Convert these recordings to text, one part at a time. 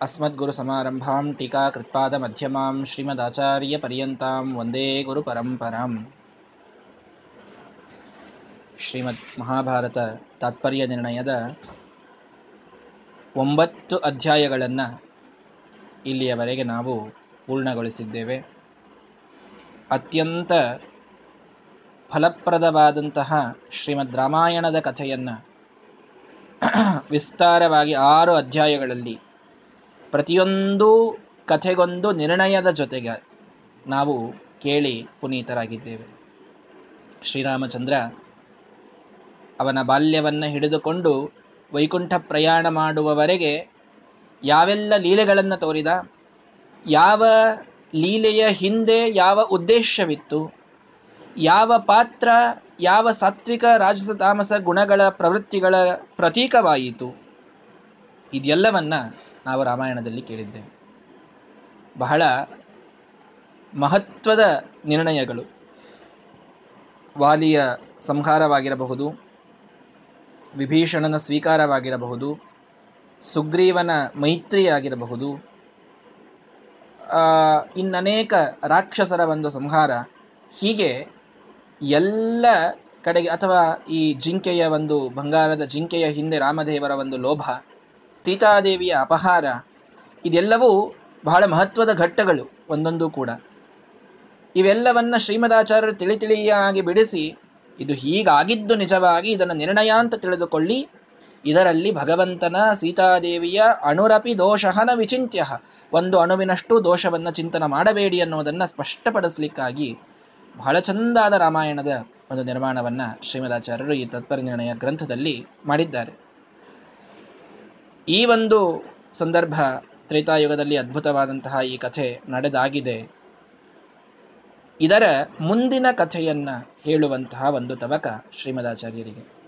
अस्मद्गुरुसमारम्भां टीकाकृत्पादमध्यमां श्रीमदाचार्यपर्यन्तां ವಂದೇ ಗುರುಪರಂಪರಾಂ ಶ್ರೀಮದ್ ಮಹಾಭಾರತ ತಾತ್ಪರ್ಯ ನಿರ್ಣಯದ ಒಂಬತ್ತು ಅಧ್ಯಾಯಗಳನ್ನು ಇಲ್ಲಿಯವರೆಗೆ ನಾವು ಪೂರ್ಣಗೊಳಿಸಿದ್ದೇವೆ ಅತ್ಯಂತ ಫಲಪ್ರದವಾದಂತಹ ಶ್ರೀಮದ್ ರಾಮಾಯಣದ ಕಥೆಯನ್ನು ವಿಸ್ತಾರವಾಗಿ ಆರು ಅಧ್ಯಾಯಗಳಲ್ಲಿ ಪ್ರತಿಯೊಂದು ಕಥೆಗೊಂದು ನಿರ್ಣಯದ ಜೊತೆಗೆ ನಾವು ಕೇಳಿ ಪುನೀತರಾಗಿದ್ದೇವೆ. ಶ್ರೀರಾಮಚಂದ್ರ ಅವನ ಬಾಲ್ಯವನ್ನು ಹಿಡಿದುಕೊಂಡು ವೈಕುಂಠ ಪ್ರಯಾಣ ಮಾಡುವವರೆಗೆ ಯಾವೆಲ್ಲ ಲೀಲೆಗಳನ್ನು ತೋರಿದ, ಯಾವ ಲೀಲೆಯ ಹಿಂದೆ ಯಾವ ಉದ್ದೇಶವಿತ್ತು, ಯಾವ ಪಾತ್ರ, ಯಾವ ಸಾತ್ವಿಕ ರಾಜಸ ತಾಮಸ ಗುಣಗಳ ಪ್ರವೃತ್ತಿಗಳ ಪ್ರತೀಕವಾಯಿತು, ಇದೆಲ್ಲವನ್ನ ನಾವು ರಾಮಾಯಣದಲ್ಲಿ ಕೇಳಿದ್ದೇವೆ. ಬಹಳ ಮಹತ್ವದ ನಿರ್ಣಯಗಳು ವಾಲಿಯ ಸಂಹಾರವಾಗಿರಬಹುದು, ವಿಭೀಷಣನ ಸ್ವೀಕಾರವಾಗಿರಬಹುದು, ಸುಗ್ರೀವನ ಮೈತ್ರಿಯಾಗಿರಬಹುದು. ಇನ್ನನೇಕ ರಾಕ್ಷಸರ ಒಂದು ಸಂಹಾರ ಹೀಗೆ ಎಲ್ಲ ಕಡೆಗೆ ಅಥವಾ ಈ ಜಿಂಕೆಯ ಒಂದು ಬಂಗಾರದ ಜಿಂಕೆಯ ಹಿಂದೆ ರಾಮದೇವರ ಒಂದು ಲೋಭ ಸೀತಾದೇವಿಯ ಅಪಹಾರ. ಇದೆಲ್ಲವೂ ಬಹಳ ಮಹತ್ವದ ಘಟ್ಟಗಳು ಒಂದೊಂದು ಕೂಡ. ಇವೆಲ್ಲವನ್ನ ಶ್ರೀಮದಾಚಾರ್ಯರು ತಿಳಿ ತಿಳಿಯಾಗಿ ಬಿಡಿಸಿ, ಇದು ಹೀಗಾಗಿದ್ದು ನಿಜವಾಗಿ ಇದನ್ನು ನಿರ್ಣಯ ಅಂತ ತಿಳಿದುಕೊಳ್ಳಿ. ಇದರಲ್ಲಿ ಭಗವಂತನ, ಸೀತಾದೇವಿಯ ಅಣುರಪಿ ದೋಷಹನ ವಿಚಿಂತ್ಯ ಒಂದು ಅಣುವಿನಷ್ಟು ದೋಷವನ್ನ ಚಿಂತನ ಮಾಡಬೇಡಿ ಅನ್ನೋದನ್ನು ಸ್ಪಷ್ಟಪಡಿಸಲಿಕ್ಕಾಗಿ ಬಹಳ ಚಂದಾದ ರಾಮಾಯಣದ ಒಂದು ನಿರ್ಮಾಣವನ್ನ ಶ್ರೀಮದಾಚಾರ್ಯರು ಈ ತತ್ಪರ ನಿರ್ಣಯ ಗ್ರಂಥದಲ್ಲಿ ಮಾಡಿದ್ದಾರೆ. ಈ ಒಂದು ಸಂದರ್ಭ ತ್ರೇತಾಯುಗದಲ್ಲಿ ಅದ್ಭುತವಾದಂತಹ ಈ ಕಥೆ ನಡೆದಾಗಿದೆ. ಇದರ ಮುಂದಿನ ಕಥೆಯನ್ನ ಹೇಳುವಂತಹ ಒಂದು ತವಕ ಶ್ರೀಮದಾಚಾರ್ಯರಿಗೆ.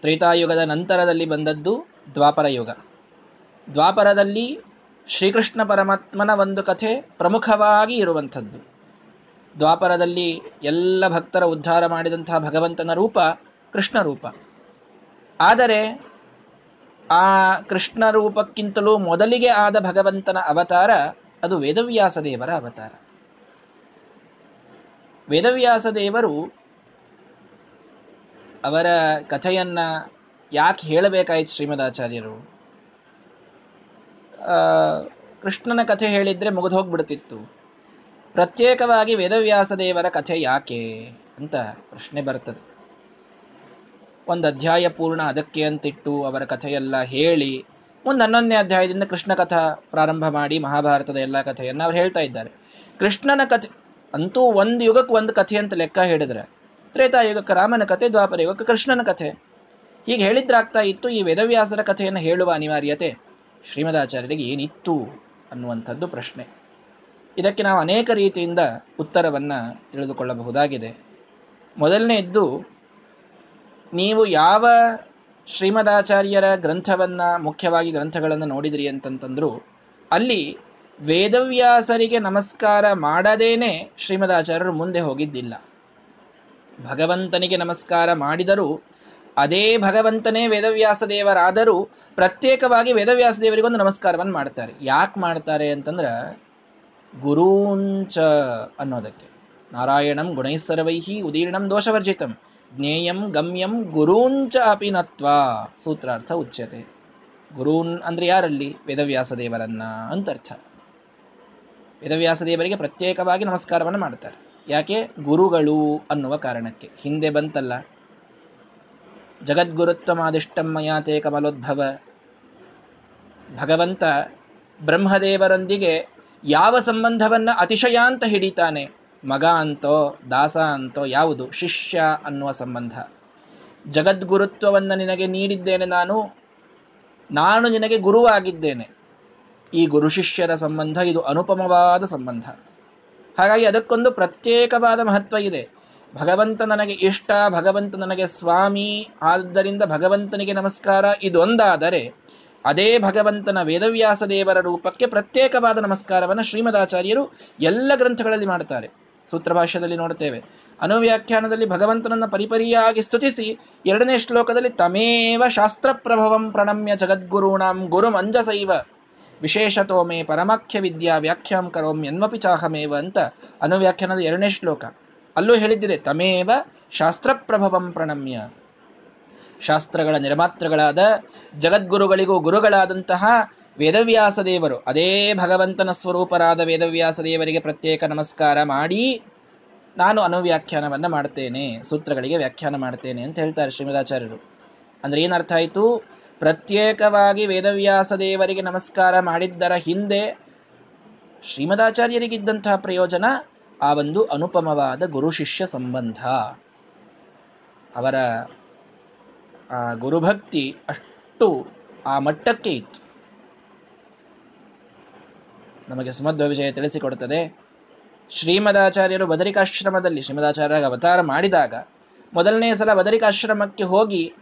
ತ್ರೇತಾಯುಗದ ನಂತರದಲ್ಲಿ ಬಂದದ್ದು ದ್ವಾಪರ ಯುಗ. ದ್ವಾಪರದಲ್ಲಿ ಶ್ರೀಕೃಷ್ಣ ಪರಮಾತ್ಮನ ಒಂದು ಕಥೆ ಪ್ರಮುಖವಾಗಿ ಇರುವಂಥದ್ದು. ದ್ವಾಪರದಲ್ಲಿ ಎಲ್ಲ ಭಕ್ತರ ಉದ್ಧಾರ ಮಾಡಿದಂತಹ ಭಗವಂತನ ರೂಪ ಕೃಷ್ಣ ರೂಪ. ಆದರೆ ಆ ಕೃಷ್ಣ ರೂಪಕ್ಕಿಂತಲೂ ಮೊದಲಿಗೆ ಆದ ಭಗವಂತನ ಅವತಾರ ಅದು ವೇದವ್ಯಾಸ ದೇವರ ಅವತಾರ. ವೇದವ್ಯಾಸ ದೇವರು ಅವರ ಕಥೆಯನ್ನ ಯಾಕೆ ಹೇಳಬೇಕಾಯ್ತು ಶ್ರೀಮದಾಚಾರ್ಯರು? ಕೃಷ್ಣನ ಕಥೆ ಹೇಳಿದ್ರೆ ಮುಗಿದು ಹೋಗ್ಬಿಡ್ತಿತ್ತು. ಪ್ರತ್ಯೇಕವಾಗಿ ವೇದವ್ಯಾಸ ದೇವರ ಕಥೆ ಯಾಕೆ ಅಂತ ಪ್ರಶ್ನೆ ಬರ್ತದೆ. ಒಂದು ಅಧ್ಯಾಯ ಪೂರ್ಣ ಅದಕ್ಕೆ ಅಂತಿಟ್ಟು ಅವರ ಕಥೆಯೆಲ್ಲ ಹೇಳಿ ಒಂದು ಹನ್ನೊಂದನೇ ಅಧ್ಯಾಯದಿಂದ ಕೃಷ್ಣ ಕಥಾ ಪ್ರಾರಂಭ ಮಾಡಿ ಮಹಾಭಾರತದ ಎಲ್ಲ ಕಥೆಯನ್ನು ಅವ್ರು ಹೇಳ್ತಾ ಇದ್ದಾರೆ. ಕೃಷ್ಣನ ಕಥೆ, ಅಂತೂ ಒಂದು ಯುಗಕ್ಕೆ ಒಂದು ಕಥೆ ಅಂತ ಲೆಕ್ಕ ಹೇಳಿದ್ರೆ ತ್ರೇತಾಯುಗಕ್ಕೆ ರಾಮನ ಕಥೆ, ದ್ವಾಪರ ಯುಗಕ್ಕೆ ಕೃಷ್ಣನ ಕಥೆ. ಹೀಗೆ ಹೇಳಿದ್ರಾಗ್ತಾ ಇತ್ತು ಈ ವೇದವ್ಯಾಸರ ಕಥೆಯನ್ನು ಹೇಳುವ ಅನಿವಾರ್ಯತೆ. ಶ್ರೀಮದಾಚಾರ್ಯರಿಗೆ ಏನಿತ್ತು ಅನ್ನುವಂಥದ್ದು ಪ್ರಶ್ನೆ. ಇದಕ್ಕೆ ನಾವು ಅನೇಕ ರೀತಿಯಿಂದ ಉತ್ತರವನ್ನು ತಿಳಿದುಕೊಳ್ಳಬಹುದಾಗಿದೆ. ಮೊದಲನೆಯದ್ದು ನೀವು ಯಾವ ಶ್ರೀಮದಾಚಾರ್ಯರ ಗ್ರಂಥವನ್ನ, ಮುಖ್ಯವಾಗಿ ಗ್ರಂಥಗಳನ್ನು ನೋಡಿದ್ರಿ ಅಂತಂತಂದ್ರು, ಅಲ್ಲಿ ವೇದವ್ಯಾಸರಿಗೆ ನಮಸ್ಕಾರ ಮಾಡದೇನೆ ಶ್ರೀಮದಾಚಾರ್ಯರು ಮುಂದೆ ಹೋಗಿದ್ದಿಲ್ಲ. ಭಗವಂತನಿಗೆ ನಮಸ್ಕಾರ ಮಾಡಿದರೂ, ಅದೇ ಭಗವಂತನೇ ವೇದವ್ಯಾಸ ದೇವರಾದರೂ ಪ್ರತ್ಯೇಕವಾಗಿ ವೇದವ್ಯಾಸ ದೇವರಿಗೊಂದು ನಮಸ್ಕಾರವನ್ನು ಮಾಡ್ತಾರೆ. ಯಾಕೆ ಮಾಡ್ತಾರೆ ಅಂತಂದ್ರೆ, ಗುರೂಂಚ ಅನ್ನೋದಕ್ಕೆ. ನಾರಾಯಣಂ ಗುಣೈಸರ್ವೈಹಿ ಉದೀರ್ಣಂ ದೋಷವರ್ಜಿತಂ. ಜ್ಞೇಯಂ ಗಮ್ಯಂ ಗುರೂಂಚ ಅಪಿನತ್ವ ಸೂತ್ರಾರ್ಥ ಉಚ್ಯತೆ. ಗುರೂನ್ ಅಂದರೆ ಯಾರಲ್ಲಿ? ವೇದವ್ಯಾಸ ದೇವರನ್ನ ಅಂತ ಅರ್ಥ. ವೇದವ್ಯಾಸ ದೇವರಿಗೆ ಪ್ರತ್ಯೇಕವಾಗಿ ನಮಸ್ಕಾರವನ್ನು ಮಾಡ್ತಾರೆ. ಯಾಕೆ? ಗುರುಗಳು ಅನ್ನುವ ಕಾರಣಕ್ಕೆ. ಹಿಂದೆ ಬಂತಲ್ಲ. ಜಗದ್ಗುರುತ್ವಮಾದಿಷ್ಟಂ ಮಯಾತೆ ಕಮಲೋದ್ಭವ. ಭಗವಂತ ಬ್ರಹ್ಮದೇವರೊಂದಿಗೆ ಯಾವ ಸಂಬಂಧವನ್ನ ಅತಿಶಯ ಅಂತ ಹಿಡಿತಾನೆ? ಮಗ ಅಂತೋ, ದಾಸ ಅಂತೋ ಯಾವುದು? ಶಿಷ್ಯ ಅನ್ನುವ ಸಂಬಂಧ. ಜಗದ್ಗುರುತ್ವವನ್ನು ನಿನಗೆ ನೀಡಿದ್ದೇನೆ ನಾನು ನಾನು ನಿನಗೆ ಗುರುವಾಗಿದ್ದೇನೆ. ಈ ಗುರು ಶಿಷ್ಯರ ಸಂಬಂಧ, ಇದು ಅನುಪಮವಾದ ಸಂಬಂಧ. ಹಾಗಾಗಿ ಅದಕ್ಕೊಂದು ಪ್ರತ್ಯೇಕವಾದ ಮಹತ್ವ ಇದೆ. ಭಗವಂತ ನನಗೆ ಇಷ್ಟ, ಭಗವಂತ ನನಗೆ ಸ್ವಾಮಿ, ಆದ್ದರಿಂದ ಭಗವಂತನಿಗೆ ನಮಸ್ಕಾರ. ಇದೊಂದಾದರೆ, ಅದೇ ಭಗವಂತನ ವೇದವ್ಯಾಸ ದೇವರ ರೂಪಕ್ಕೆ ಪ್ರತ್ಯೇಕವಾದ ನಮಸ್ಕಾರವನ್ನು ಶ್ರೀಮದಾಚಾರ್ಯರು ಎಲ್ಲ ಗ್ರಂಥಗಳಲ್ಲಿ ಮಾಡ್ತಾರೆ. ಸೂತ್ರಭಾಷ್ಯದಲ್ಲಿ ನೋಡುತ್ತೇವೆ. ಅನುವ್ಯಾಖ್ಯಾನದಲ್ಲಿ ಭಗವಂತನನ್ನ ಪರಿಪರಿಯಾಗಿ ಸ್ತುತಿಸಿ ಎರಡನೇ ಶ್ಲೋಕದಲ್ಲಿ ತಮೇವ ಶಾಸ್ತ್ರ ಪ್ರಭವಂ ಪ್ರಣಮ್ಯ ಜಗದ್ಗುರುಣಾಂ ಗುರು ಮಂಜಸೈವ ವಿಶೇಷತೋ ಮೇ ಪರಮಾಖ್ಯ ವಿದ್ಯಾ ವ್ಯಾಖ್ಯಾಂ ಕರೋಂ ಎನ್ವಪಿ ಚಾಹಮೇವ ಅಂತ ಅನುವ್ಯಾಖ್ಯಾನದ ಎರಡನೇ ಶ್ಲೋಕ. ಅಲ್ಲೂ ಹೇಳಿದ್ದಿದೆ, ತಮೇವ ಶಾಸ್ತ್ರ ಪ್ರಭವಂ ಪ್ರಣಮ್ಯ. ಶಾಸ್ತ್ರಗಳ ನಿರ್ಮಾತೃಗಳಾದ ಜಗದ್ಗುರುಗಳಿಗೂ ಗುರುಗಳಾದಂತಹ ವೇದವ್ಯಾಸ ದೇವರು ಅದೇ ಭಗವಂತನ ಸ್ವರೂಪರಾದ ವೇದವ್ಯಾಸ ದೇವರಿಗೆ ಪ್ರತ್ಯೇಕ ನಮಸ್ಕಾರ ಮಾಡಿ ನಾನು ಅನುವ್ಯಾಖ್ಯಾನವನ್ನು ಮಾಡ್ತೇನೆ, ಸೂತ್ರಗಳಿಗೆ ವ್ಯಾಖ್ಯಾನ ಮಾಡ್ತೇನೆ ಅಂತ ಹೇಳ್ತಾರೆ ಶ್ರೀಮದಾಚಾರ್ಯರು. ಅಂದ್ರೆ ಏನರ್ಥ ಆಯಿತು? ಪ್ರತ್ಯೇಕವಾಗಿ ವೇದವ್ಯಾಸ ದೇವರಿಗೆ ನಮಸ್ಕಾರ ಮಾಡಿದ್ದರ ಹಿಂದೆ ಶ್ರೀಮದಾಚಾರ್ಯರಿಗಿದ್ದಂತಹ ಪ್ರಯೋಜನ ಆ ಒಂದು ಅನುಪಮವಾದ ಗುರು ಶಿಷ್ಯ ಸಂಬಂಧ. ಅವರ, ಆ, ಗುರುಭಕ್ತಿ ಅಷ್ಟು ಆ ಮಟ್ಟಕ್ಕೆ ಇತ್ತು. ನಮಗೆ ಸುಮಧ್ವ ವಿಜಯ ತಿಳಿಸಿಕೊಡುತ್ತದೆ. ಶ್ರೀಮದಾಚಾರ್ಯರು ಬದರಿಕಾಶ್ರಮದಲ್ಲಿ ಶ್ರೀಮದಾಚಾರ್ಯ ಅವತಾರ ಮಾಡಿದಾಗ ಮೊದಲನೇ ಸಲ ಬದರಿಕಾಶ್ರಮಕ್ಕೆ ಹೋಗಿ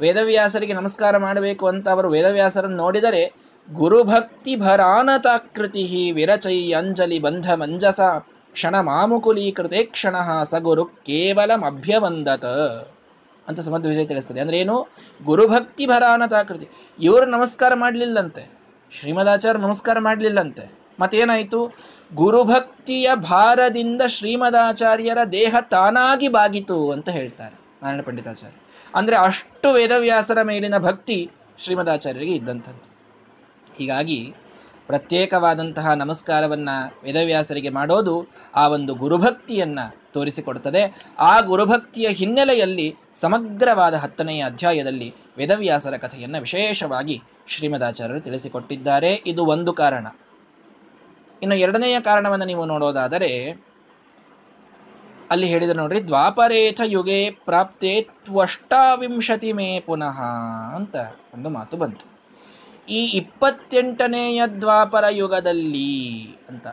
ವೇದವ್ಯಾಸರಿಗೆ ನಮಸ್ಕಾರ ಮಾಡಬೇಕು ಅಂತ ಅವರು ವೇದವ್ಯಾಸರನ್ನು ನೋಡಿದರೆ ಗುರುಭಕ್ತಿ ಭರಾನತಾಕೃತಿ ವಿರಚೈ ಅಂಜಲಿ ಬಂಧ ಮಂಜಸ, ಕ್ಷಣ ಮಾಮುಕುಲೀಕೃತೆ ಕ್ಷಣ ಸ ಗುರು ಕೇವಲ ಅಭ್ಯವಂದತ ಅಂತ ಸಮದ್ ವಿಜಯ ತಿಳಿಸ್ತದೆ. ಅಂದ್ರೆ ಏನು? ಗುರುಭಕ್ತಿ ಭರಾನತಾಕೃತಿ. ಇವರು ನಮಸ್ಕಾರ ಮಾಡಲಿಲ್ಲಂತೆ. ಶ್ರೀಮದಾಚಾರ್ಯ ನಮಸ್ಕಾರ ಮಾಡಲಿಲ್ಲಂತೆ. ಮತ್ತೇನಾಯಿತು? ಗುರುಭಕ್ತಿಯ ಭಾರದಿಂದ ಶ್ರೀಮದಾಚಾರ್ಯರ ದೇಹ ತಾನಾಗಿ ಬಾಗಿತು ಅಂತ ಹೇಳ್ತಾರೆ ನಾರಾಯಣ ಪಂಡಿತಾಚಾರ್ಯ. ಅಂದರೆ ಅಷ್ಟು ವೇದವ್ಯಾಸರ ಮೇಲಿನ ಭಕ್ತಿ ಶ್ರೀಮದಾಚಾರ್ಯರಿಗೆ ಇದ್ದಂಥದ್ದು. ಹೀಗಾಗಿ ಪ್ರತ್ಯೇಕವಾದಂತಹ ನಮಸ್ಕಾರವನ್ನ ವೇದವ್ಯಾಸರಿಗೆ ಮಾಡೋದು ಆ ಒಂದು ಗುರುಭಕ್ತಿಯನ್ನ ತೋರಿಸಿಕೊಡುತ್ತದೆ ಆ ಗುರುಭಕ್ತಿಯ ಹಿನ್ನೆಲೆಯಲ್ಲಿ ಸಮಗ್ರವಾದ ಹತ್ತನೆಯ ಅಧ್ಯಾಯದಲ್ಲಿ ವೇದವ್ಯಾಸರ ಕಥೆಯನ್ನು ವಿಶೇಷವಾಗಿ ಶ್ರೀಮದಾಚಾರ್ಯರು ತಿಳಿಸಿಕೊಟ್ಟಿದ್ದಾರೆ. ಇದು ಒಂದು ಕಾರಣ. ಇನ್ನು ಎರಡನೆಯ ಕಾರಣವನ್ನು ನೀವು ನೋಡೋದಾದರೆ, ಅಲ್ಲಿ ಹೇಳಿದ್ರೆ ನೋಡ್ರಿ, ದ್ವಾಪರೇಥ ಯುಗೆ ಪ್ರಾಪ್ತೆ ತ್ವಷ್ಟಾವಿಂಶತಿ ಮೇ ಪುನಃ ಅಂತ ಒಂದು ಮಾತು ಬಂತು. ಈ ಇಪ್ಪತ್ತೆಂಟನೆಯ ದ್ವಾಪರ ಯುಗದಲ್ಲಿ ಅಂತ.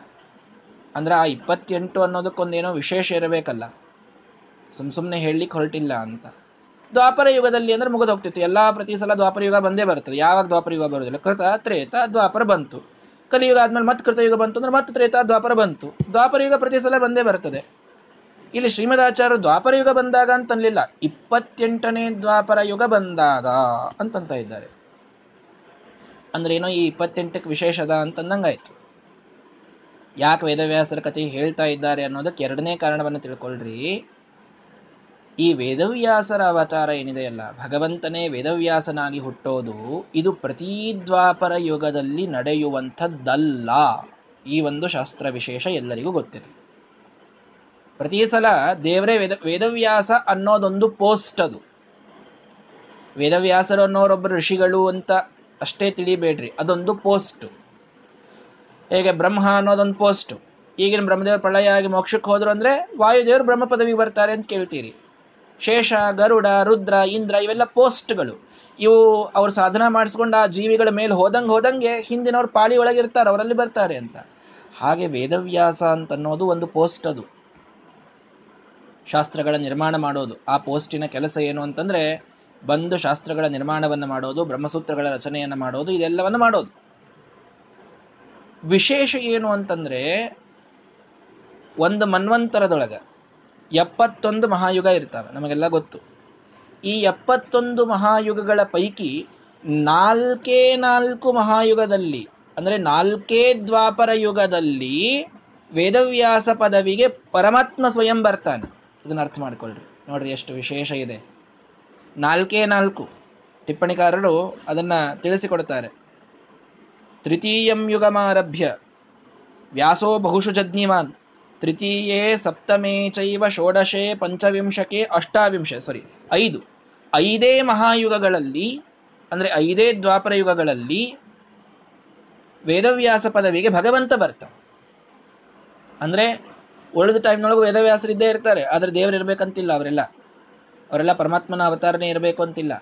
ಅಂದ್ರೆ ಆ ಇಪ್ಪತ್ತೆಂಟು ಅನ್ನೋದಕ್ಕೊಂದೇನೋ ವಿಶೇಷ ಇರಬೇಕಲ್ಲ. ಸುಮ್ ಸುಮ್ಮನೆ ಹೇಳಲಿಕ್ಕೆ ಹೊರಟಿಲ್ಲ ಅಂತ. ದ್ವಾಪರ ಯುಗದಲ್ಲಿ ಅಂದ್ರೆ ಮುಗಿದೋಗ್ತಿತ್ತು. ಎಲ್ಲ ಪ್ರತಿ ಸಲ ದ್ವಾಪರ ಯುಗ ಬಂದೇ ಬರ್ತದೆ ಯಾವಾಗ ದ್ವಾಪರ ಯುಗ ಬರೋದಿಲ್ಲ ಕೃತ, ತ್ರೇತ, ದ್ವಾಪರ ಬಂತು. ಕಲಿಯುಗ ಆದ್ಮೇಲೆ ಮತ್ತೆ ಕೃತಯುಗ ಬಂತು ಅಂದ್ರೆ ಮತ್ತೆ ತ್ರೇತ ದ್ವಾಪರ ಬಂತು. ದ್ವಾಪರ ಯುಗ ಪ್ರತಿ ಸಲ ಬಂದೇ ಬರ್ತದೆ. ಇಲ್ಲಿ ಶ್ರೀಮದಾಚಾರ್ಯ ದ್ವಾಪರ ಯುಗ ಬಂದಾಗ ಅಂತನ್ಲಿಲ್ಲ, ಇಪ್ಪತ್ತೆಂಟನೇ ದ್ವಾಪರ ಯುಗ ಬಂದಾಗ ಅಂತಂತ ಇದ್ದಾರೆ. ಅಂದ್ರೆ ಏನೋ ಈ ಇಪ್ಪತ್ತೆಂಟಕ್ಕೆ ವಿಶೇಷದ ಅಂತಂದಂಗಾಯ್ತು ಯಾಕೆ ವೇದವ್ಯಾಸರ ಕಥೆ ಹೇಳ್ತಾ ಇದ್ದಾರೆ ಅನ್ನೋದಕ್ಕೆ ಎರಡನೇ ಕಾರಣವನ್ನು ತಿಳ್ಕೊಳ್ರಿ. ಈ ವೇದವ್ಯಾಸರ ಅವತಾರ ಏನಿದೆಯಲ್ಲ ಭಗವಂತನೇ ವೇದವ್ಯಾಸನಾಗಿ ಹುಟ್ಟೋದು ಇದು ಪ್ರತಿ ದ್ವಾಪರ ಯುಗದಲ್ಲಿ ನಡೆಯುವಂಥದ್ದಲ್ಲ. ಈ ಒಂದು ಶಾಸ್ತ್ರ ವಿಶೇಷ ಎಲ್ಲರಿಗೂ ಗೊತ್ತಿದೆ. ಪ್ರತಿ ಸಲ ದೇವರೇ ವೇದ, ವೇದವ್ಯಾಸ ಅನ್ನೋದೊಂದು ಪೋಸ್ಟ್ ಅದು. ವೇದವ್ಯಾಸರು ಅನ್ನೋರೊಬ್ಬರು ಋಷಿಗಳು ಅಂತ ಅಷ್ಟೇ ತಿಳಿಬೇಡ್ರಿ, ಅದೊಂದು ಪೋಸ್ಟ್. ಹೇಗೆ ಬ್ರಹ್ಮ ಅನ್ನೋದೊಂದು ಪೋಸ್ಟ್. ಈಗಿನ ಬ್ರಹ್ಮದೇವ ಪ್ರಳಯ ಆಗಿ ಮೋಕ್ಷಕ್ಕೆ ಹೋದ್ರು ಅಂದರೆ ವಾಯುದೇವರು ಬ್ರಹ್ಮ ಪದವಿಗೆ ಬರ್ತಾರೆ ಅಂತ ಕೇಳ್ತೀರಿ. ಶೇಷ, ಗರುಡ, ರುದ್ರ, ಇಂದ್ರ ಇವೆಲ್ಲ ಪೋಸ್ಟ್ಗಳು. ಇವು ಅವ್ರು ಸಾಧನ ಮಾಡಿಸ್ಕೊಂಡು ಆ ಜೀವಿಗಳ ಮೇಲೆ ಹೋದಂಗೆ ಹೋದಂಗೆ ಹಿಂದಿನವ್ರು ಪಾಳಿ ಒಳಗಿರ್ತಾರೆ ಅವರಲ್ಲಿ ಬರ್ತಾರೆ ಅಂತ. ಹಾಗೆ ವೇದವ್ಯಾಸ ಅಂತ ಅನ್ನೋದು ಒಂದು ಪೋಸ್ಟ್ ಅದು. ಶಾಸ್ತ್ರಗಳ ನಿರ್ಮಾಣ ಮಾಡೋದು. ಆ ಪೋಸ್ಟಿನ ಕೆಲಸ ಏನು ಅಂತಂದ್ರೆ, ಬಂದು ಶಾಸ್ತ್ರಗಳ ನಿರ್ಮಾಣವನ್ನು ಮಾಡೋದು, ಬ್ರಹ್ಮಸೂತ್ರಗಳ ರಚನೆಯನ್ನು ಮಾಡೋದು, ಇದೆಲ್ಲವನ್ನು ಮಾಡೋದು. ವಿಶೇಷ ಏನು ಅಂತಂದ್ರೆ, ಒಂದು ಮನ್ವಂತರದೊಳಗ. ಎಪ್ಪತ್ತೊಂದು ಮಹಾಯುಗ ಇರ್ತಾವೆ, ನಮಗೆಲ್ಲ ಗೊತ್ತು. ಈ ಎಪ್ಪತ್ತೊಂದು ಮಹಾಯುಗಗಳ ಪೈಕಿ ನಾಲ್ಕೇ ನಾಲ್ಕು ಮಹಾಯುಗದಲ್ಲಿ, ಅಂದರೆ ನಾಲ್ಕೇ ದ್ವಾಪರ ಯುಗದಲ್ಲಿ ವೇದವ್ಯಾಸ ಪದವಿಗೆ ಪರಮಾತ್ಮ ಸ್ವಯಂ ಬರ್ತಾನೆ. ಇದನ್ನ ಅರ್ಥ ಮಾಡ್ಕೊಳ್ರಿ. ನೋಡ್ರಿ ಎಷ್ಟು ವಿಶೇಷ ಇದೆ. ನಾಲ್ಕೇ ನಾಲ್ಕು. ಟಿಪ್ಪಣಿಕಾರರು ಅದನ್ನ ತಿಳಿಸಿಕೊಡ್ತಾರೆ. ತೃತೀಯಂ ಯುಗಮಾರಭ್ಯ. ವ್ಯಾಸೋ ಬಹುಶು ಜಜ್ಞಿವಾನ್ ತೃತೀಯೇ ಸಪ್ತಮೇ ಚೈವ ಷೋಡಶೆ ಪಂಚವಿಂಶಕೆ ಅಷ್ಟಾವಿಂಶ ಸಾರಿ ಐದು. ಐದೇ ಮಹಾಯುಗಗಳಲ್ಲಿ, ಅಂದ್ರೆ ಐದೇ ದ್ವಾಪರ ಯುಗಗಳಲ್ಲಿ ವೇದವ್ಯಾಸ ಪದವಿಗೆ ಭಗವಂತ ಬರ್ತಾನೆ. ಅಂದ್ರೆ ಉಳಿದ ಟೈಮ್ನೊಳಗೂ ವೇದವ್ಯಾಸರಿದ್ದೇ ಇರ್ತಾರೆ, ಆದರೆ ದೇವರು ಇರಬೇಕಂತಿಲ್ಲ ಅವರೆಲ್ಲ. ಅವರೆಲ್ಲ ಪರಮಾತ್ಮನ ಅವತಾರನೇ ಇರಬೇಕು ಅಂತಿಲ್ಲ.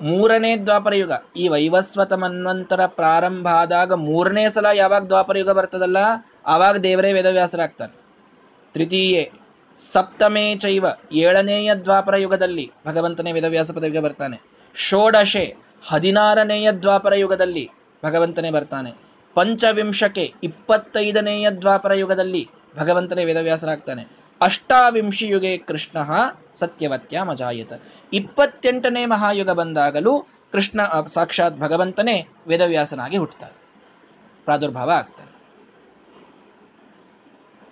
ಮೂರನೇ ದ್ವಾಪರ ಯುಗ ಈ ವೈವಸ್ವತ ಮನ್ವಂತರ ಪ್ರಾರಂಭ ಆದಾಗ ಮೂರನೇ ಸಲ ಯಾವಾಗ ದ್ವಾಪರ ಯುಗ ಬರ್ತದಲ್ಲ? ಆವಾಗ ದೇವರೇ ವೇದವ್ಯಾಸರಾಗ್ತಾರೆ. ತೃತೀಯೇ, ಸಪ್ತಮೇ ಚೈವ, ಏಳನೆಯ ದ್ವಾಪರ ಯುಗದಲ್ಲಿ ಭಗವಂತನೇ ವೇದವ್ಯಾಸ ಪದವಿಗೆ ಬರ್ತಾನೆ. ಷೋಡಶೆ, ಹದಿನಾರನೆಯ ದ್ವಾಪರ ಯುಗದಲ್ಲಿ ಭಗವಂತನೇ ಬರ್ತಾನೆ. ಪಂಚವಿಂಶಕ್ಕೆ ಇಪ್ಪತ್ತೈದನೆಯ ದ್ವಾಪರ ಯುಗದಲ್ಲಿ ಭಗವಂತನೇ ವೇದವ್ಯಾಸರಾಗ್ತಾನೆ. ಅಷ್ಟಾವಿಂಶಿ ಯುಗೆ ಕೃಷ್ಣ ಸತ್ಯವತ್ಯ ಮಜಾಯತ. ಇಪ್ಪತ್ತೆಂಟನೇ ಮಹಾಯುಗ ಬಂದಾಗಲೂ ಕೃಷ್ಣ ಸಾಕ್ಷಾತ್ ಭಗವಂತನೇ ವೇದವ್ಯಾಸನಾಗಿ ಹುಟ್ಟುತ್ತಾರೆ ಪ್ರಾದುರ್ಭಾವ ಆಗ್ತಾರೆ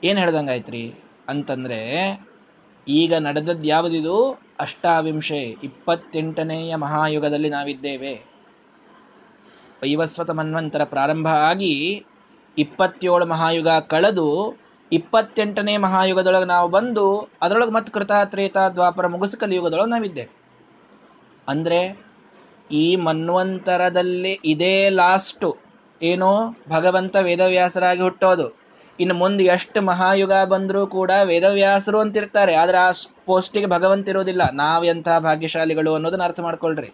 ಏನ್ ಹೇಳ್ದಂಗಾಯ್ತ್ರಿ? ಅಂತಂದ್ರೆ, ಈಗ ನಡೆದದ್ದು ಯಾವುದಿದು? ಅಷ್ಟಾವಿಂಶೆ, ಇಪ್ಪತ್ತೆಂಟನೆಯ ಮಹಾಯುಗದಲ್ಲಿ ನಾವಿದ್ದೇವೆ. ವೈವಸ್ವತ ಮನ್ವಂತರ ಪ್ರಾರಂಭ ಆಗಿ ಇಪ್ಪತ್ತೇಳು ಮಹಾಯುಗ ಕಳೆದು ಇಪ್ಪತ್ತೆಂಟನೇ ಮಹಾಯುಗದೊಳಗೆ ನಾವು ಬಂದು ಅದರೊಳಗೆ ಮತ್ತೆ ಕೃತ, ತ್ರೇತ, ದ್ವಾಪರ ಮುಗಿಸ ಕಲಿಯುಗದೊಳಗೆ ನಾವಿದ್ದೇವೆ ಅಂದ್ರೆ ಈ ಮನ್ವಂತರದಲ್ಲಿ ಇದೇ ಲಾಸ್ಟು ಏನೋ ಭಗವಂತ ವೇದವ್ಯಾಸರಾಗಿ ಹುಟ್ಟೋದು. ಇನ್ನು ಮುಂದೆ ಎಷ್ಟು ಮಹಾಯುಗ ಬಂದರೂ ಕೂಡ ವೇದವ್ಯಾಸರು ಅಂತಿರ್ತಾರೆ. ಆದರೆ ಆ ಪೋಸ್ಟಿಗೆ ಭಗವಂತ ಇರೋದಿಲ್ಲ ಎಂಥ ಭಾಗ್ಯಶಾಲಿಗಳು ಅನ್ನೋದನ್ನ ಅರ್ಥ ಮಾಡ್ಕೊಳ್ರಿ.